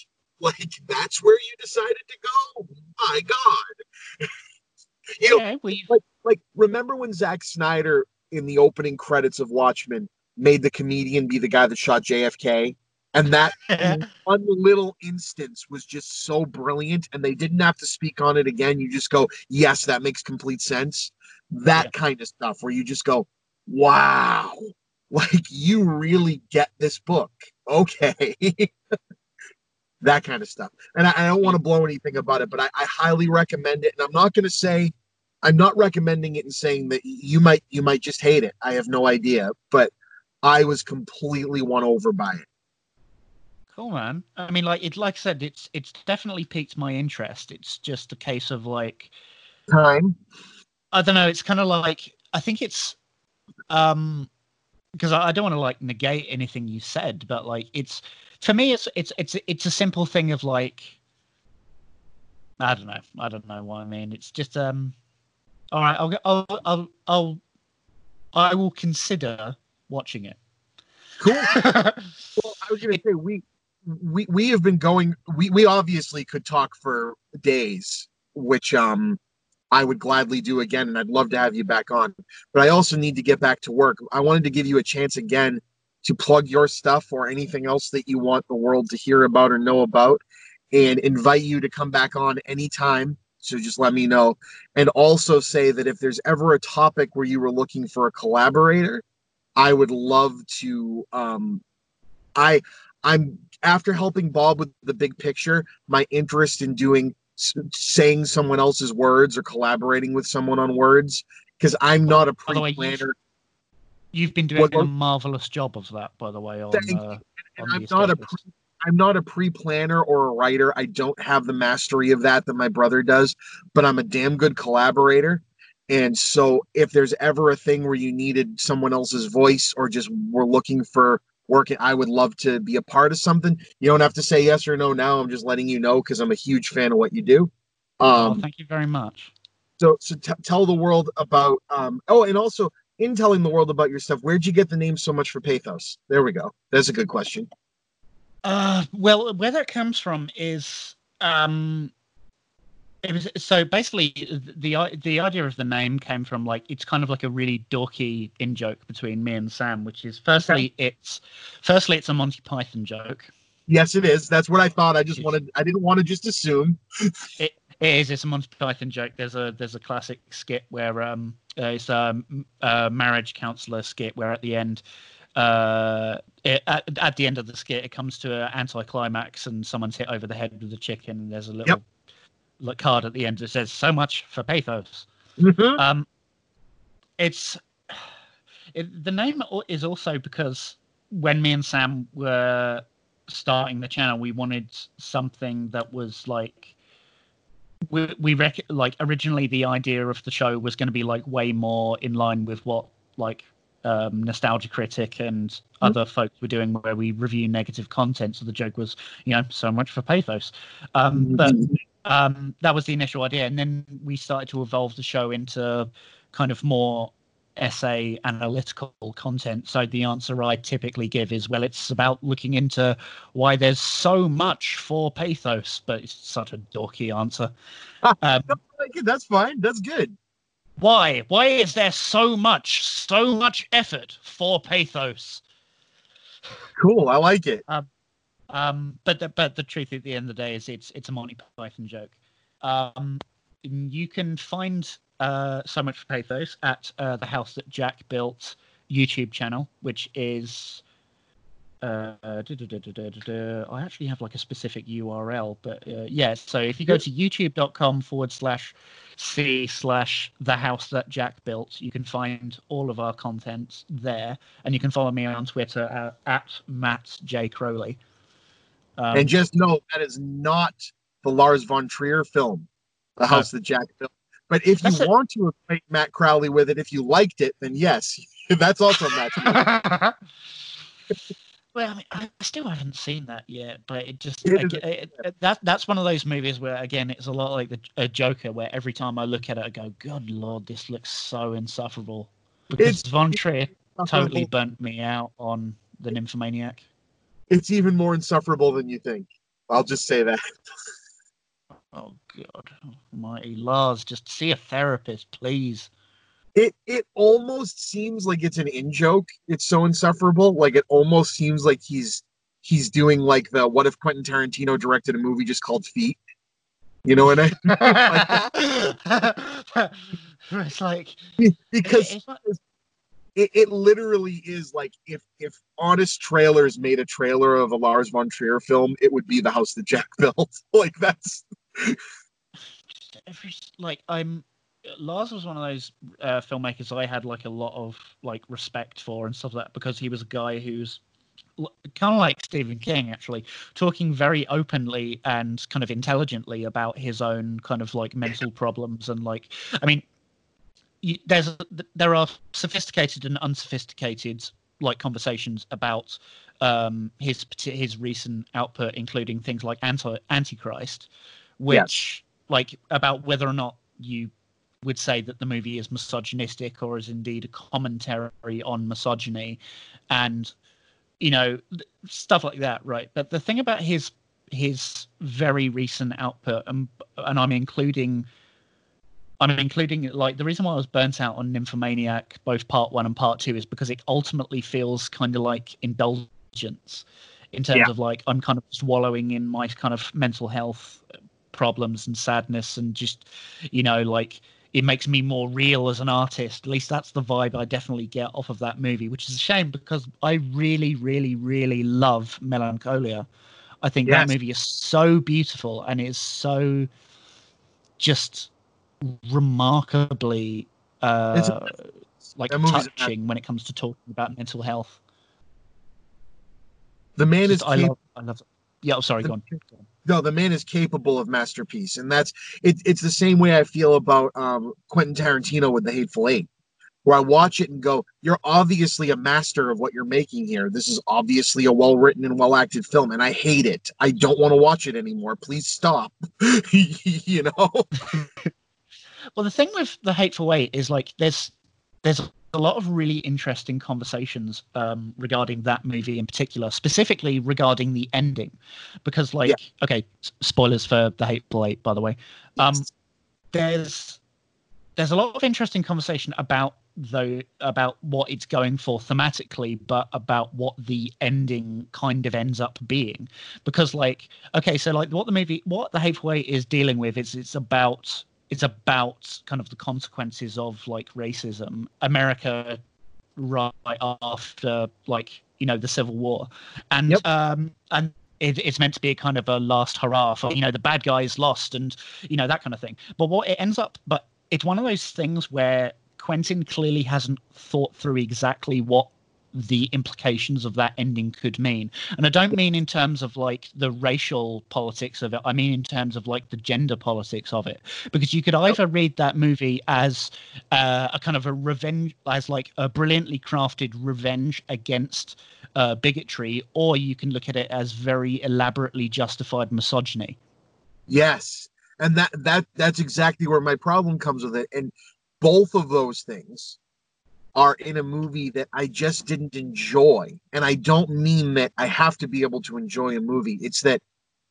[SPEAKER 2] Like, that's where you decided to go? My God. you know,
[SPEAKER 3] Yeah, well, you-
[SPEAKER 2] like, like remember when Zack Snyder in the opening credits of Watchmen made the comedian be the guy that shot JFK? And that one little instance was just so brilliant, and they didn't have to speak on it again. You just go, yes, that makes complete sense. That
[SPEAKER 3] Yeah.
[SPEAKER 2] kind of stuff where you just go, wow, like you really get this book. Okay. that kind of stuff. And I, I don't want to blow anything about it, but I, I highly recommend it. And I'm not going to say, I'm not recommending it and saying that you might you might just hate it. I have no idea, but I was completely won over by it.
[SPEAKER 3] Cool, man. I mean, like it, like I said, it's it's definitely piqued my interest. It's just a case of like
[SPEAKER 2] Time.
[SPEAKER 3] I don't know. It's kind of like I think it's um because I, I don't want to like negate anything you said, but like it's for me, it's it's it's it's a simple thing of like I don't know. I don't know what I mean. It's just um. All right, I'll I'll I'll, I'll I will consider watching it.
[SPEAKER 2] Cool. Well, I was going to say we we we have been going. We we obviously could talk for days, which um I would gladly do again, and I'd love to have you back on. But I also need to get back to work. I wanted to give you a chance again to plug your stuff or anything else that you want the world to hear about or know about, and invite you to come back on anytime. So just let me know, and also say that if there's ever a topic where you were looking for a collaborator, I would love to. Um, I I'm after helping Bob with the big picture. My interest in doing saying someone else's words or collaborating with someone on words because I'm not a
[SPEAKER 3] By the you-
[SPEAKER 2] pre-planner
[SPEAKER 3] You've been doing
[SPEAKER 2] What-
[SPEAKER 3] a marvelous job of that, by the way. On,
[SPEAKER 2] Thank
[SPEAKER 3] uh,
[SPEAKER 2] and I'm not a pre, I'm not a pre-planner or a writer. I don't have the mastery of that that my brother does, but I'm a damn good collaborator. And so if there's ever a thing where you needed someone else's voice or just were looking for work, I would love to be a part of something. You don't have to say yes or no now. I'm just letting you know because I'm a huge fan of what you do.
[SPEAKER 3] Well,
[SPEAKER 2] Um,
[SPEAKER 3] thank you very much.
[SPEAKER 2] so so t- tell the world about um oh and also in telling the world about your stuff where'd you get the name so much for pathos there we go that's a good question
[SPEAKER 3] Uh, well, where that comes from is um, it was so basically the the idea of the name came from like it's kind of like a really dorky in joke between me and Sam, which is firstly it's firstly it's a Monty Python joke.
[SPEAKER 2] yes it is that's what i thought i just wanted i didn't want to just assume
[SPEAKER 3] It is. It's a Monty Python joke. There's a there's a classic skit where um uh, it's a, m- a marriage counselor skit where at the end uh it, at, at the end of the skit it comes to an anticlimax and someone's hit over the head with a chicken and there's a little
[SPEAKER 2] Yep.
[SPEAKER 3] Card at the end that says so much for pathos.
[SPEAKER 2] Mhm.
[SPEAKER 3] Um, it's it, the name is also because when me and Sam were starting the channel, we wanted something that was like we we rec- like originally the idea of the show was going to be like way more in line with what like um, nostalgia critic and other folks were doing where we review negative content so the joke was you know so much for pathos um, but um, that was the initial idea, and then we started to evolve the show into kind of more essay analytical content. So the answer I typically give is, well, it's about looking into why there's so much for pathos, but it's such a dorky answer. Um,
[SPEAKER 2] that's fine that's good
[SPEAKER 3] why? Why is there so much, so much effort for pathos?
[SPEAKER 2] cool i like it
[SPEAKER 3] Um, but the, but the truth at the end of the day is it's it's a Monty Python joke. Um, you can find uh, so much for pathos at uh, the house that Jack built YouTube channel, which is. Uh, duh, duh, duh. I actually have like a specific URL, but uh, yeah. So if you go to youtube.com forward slash c slash the house that Jack built, you can find all of our content there, and you can follow me on Twitter at, at Matt J Crowley. Um,
[SPEAKER 2] and just know that is not the Lars von Trier film, The House that Jack built. But if you
[SPEAKER 3] it.
[SPEAKER 2] want to acquaint Matt Crowley with it, if you liked it, then yes, that's also Matt.
[SPEAKER 3] well, I mean, I still haven't seen that yet, but it just
[SPEAKER 2] It
[SPEAKER 3] ag- it, that that's one of those movies where again it's a lot like the a Joker, where every time I look at it, I go, "Good Lord, this looks so insufferable." Because
[SPEAKER 2] It's-
[SPEAKER 3] Von Trier totally burnt me out on the Nymphomaniac.
[SPEAKER 2] It's even more insufferable than you think. I'll just say that.
[SPEAKER 3] Oh God, Almighty Lars, just see a therapist, please.
[SPEAKER 2] It it almost seems like it's an in joke. It's so insufferable. Like it almost seems like he's he's doing like the what if Quentin Tarantino directed a movie just called Feet. You know what I mean?
[SPEAKER 3] it's like
[SPEAKER 2] because
[SPEAKER 3] it's
[SPEAKER 2] it, it literally is like if if honest trailers made a trailer of a Lars von Trier film, it would be the house that Jack built. like that's
[SPEAKER 3] like I'm Lars was one of those uh, filmmakers I had like a lot of like respect for and stuff like that because he was a guy who's kind of like Stephen King actually talking very openly and kind of intelligently about his own kind of like mental problems and like I mean you, there's there are sophisticated and unsophisticated like conversations about um his his recent output including things like anti antichrist which like about whether or not you would say that the movie is misogynistic or is indeed a commentary on misogyny. And you know stuff like that right? But the thing about his his very recent output and and i'm including i'm including like the reason why i was burnt out on nymphomaniac both part one and part two is because it ultimately feels kind of like indulgence in terms
[SPEAKER 2] Yeah.
[SPEAKER 3] of like i'm kind of swallowing in my kind of mental health problems and sadness and just you know like it makes me more real as an artist at least that's the vibe i definitely get off of that movie which is a shame because i really really really love melancholia i think
[SPEAKER 2] Yes.
[SPEAKER 3] that movie is so beautiful and is so just remarkably uh like touching when it comes to talking about mental health
[SPEAKER 2] the man is
[SPEAKER 3] I
[SPEAKER 2] cap-
[SPEAKER 3] love i love yeah i'm sorry go on, go on.
[SPEAKER 2] no, the man is capable of masterpiece, and that's it. It's the same way I feel about um, Quentin Tarantino with The Hateful Eight, where I watch it and go, "You're obviously a master of what you're making here. This is obviously a well written and well acted film, and I hate it. I don't want to watch it anymore. Please stop." you know,
[SPEAKER 3] Well, the thing with the Hateful Eight is like there's there's a lot of really interesting conversations um, regarding that movie in particular, specifically regarding the ending, because like
[SPEAKER 2] Yeah.
[SPEAKER 3] okay, spoilers for the Hateful Eight, by the way. Um, there's there's a lot of interesting conversation about though about what it's going for thematically but about what the ending kind of ends up being because like okay so like what the movie what the hateful eight is dealing with is it's about it's about kind of the consequences of like racism. America right after like you know the civil war. And
[SPEAKER 2] Yep.
[SPEAKER 3] um and it, it's meant to be a kind of a last hurrah for you know the bad guys lost and you know that kind of thing. But what it ends up but it's one of those things where quentin clearly hasn't thought through exactly what the implications of that ending could mean. And i don't mean in terms of like the racial politics of it i mean in terms of like the gender politics of it. Because you could either read that movie as uh, a kind of a revenge as like a brilliantly crafted revenge against uh, bigotry or you can look at it as very elaborately justified misogyny.
[SPEAKER 2] Yes, and that that that's exactly where my problem comes with it, and both of those things are in a movie that I just didn't enjoy. And I don't mean that I have to be able to enjoy a movie. It's that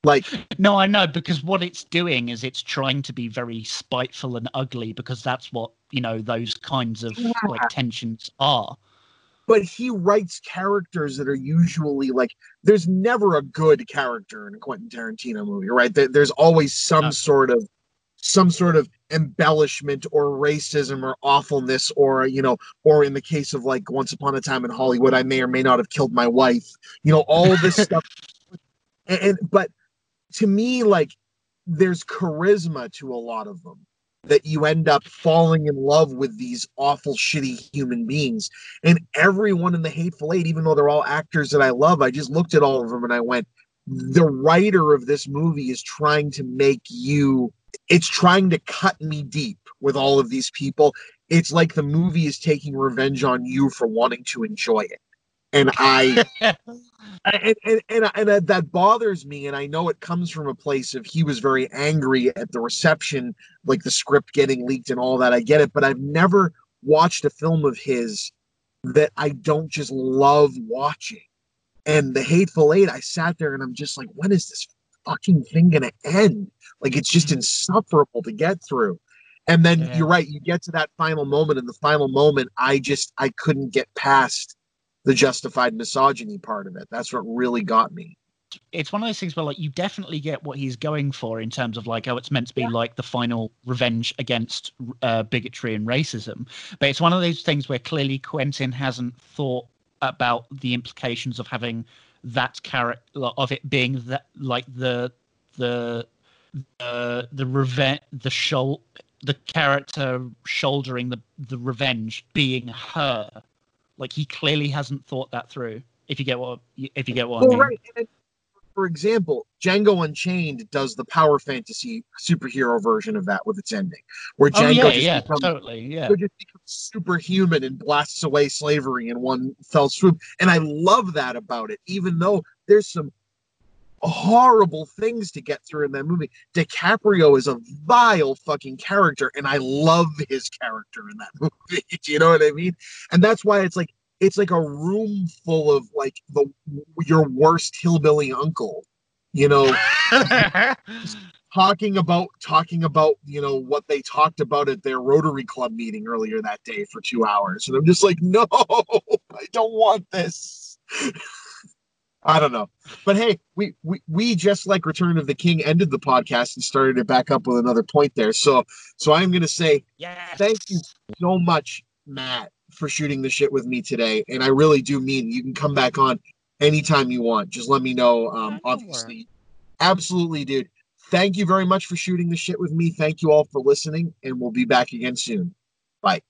[SPEAKER 2] like
[SPEAKER 3] No, I know because what it's doing is it's trying to be very spiteful and ugly because that's what you know those kinds of like tensions are.
[SPEAKER 2] but he writes characters that are usually like there's never a good character in a Quentin Tarantino movie, right? There, there's always some
[SPEAKER 3] No.
[SPEAKER 2] sort of some sort of embellishment or racism or awfulness or you know or in the case of like once upon a time in hollywood i may or may not have killed my wife you know all this stuff. And, and but to me like there's charisma to a lot of them that you end up falling in love with these awful shitty human beings. And everyone in the hateful eight even though they're all actors that i love i just looked at all of them and i went the writer of this movie is trying to make you it's trying to cut me deep with all of these people. It's like the movie is taking revenge on you for wanting to enjoy it. And i and, and, and, and uh, that bothers me and i know it comes from a place of he was very angry at the reception like the script getting leaked and all that. I get it but i've never watched a film of his that i don't just love watching. And the hateful eight i sat there and i'm just like when is this fucking thing gonna end like it's just insufferable to get through. And then
[SPEAKER 3] Yeah.
[SPEAKER 2] you're right you get to that final moment and the final moment i just i couldn't get past the justified misogyny part of it. That's what really got me.
[SPEAKER 3] It's one of those things where like you definitely get what he's going for in terms of like oh it's meant to be like the final revenge against uh, bigotry and racism. But it's one of those things where clearly quentin hasn't thought about the implications of having that character of it being that like the the the the revenge the shoal the character shouldering the the revenge being her like he clearly hasn't thought that through if you get what if you get what i
[SPEAKER 2] well,
[SPEAKER 3] mean
[SPEAKER 2] right. For example, Django Unchained does the power fantasy superhero version of that with its ending, where
[SPEAKER 3] Oh
[SPEAKER 2] Django
[SPEAKER 3] yeah,
[SPEAKER 2] just,
[SPEAKER 3] yeah,
[SPEAKER 2] becomes,
[SPEAKER 3] totally, yeah.
[SPEAKER 2] Django just becomes superhuman and blasts away slavery in one fell swoop. And I love that about it, even though there's some horrible things to get through in that movie. DiCaprio is a vile fucking character, and I love his character in that movie. Do you know what I mean? And that's why it's like it's like a room full of like the your worst hillbilly uncle, you know, talking about talking about you know what they talked about at their Rotary Club meeting earlier that day for two hours, and I'm just like, no, I don't want this. I don't know, but hey, we we we just like Return of the King ended the podcast and started it back up with another point there. So so I'm gonna say
[SPEAKER 3] yes.
[SPEAKER 2] thank you so much, Matt, for shooting the shit with me today. And I really do mean you can come back on anytime you want. Just let me know. Um, obviously, absolutely, dude. Thank you very much for shooting the shit with me. Thank you all for listening, and we'll be back again soon. Bye.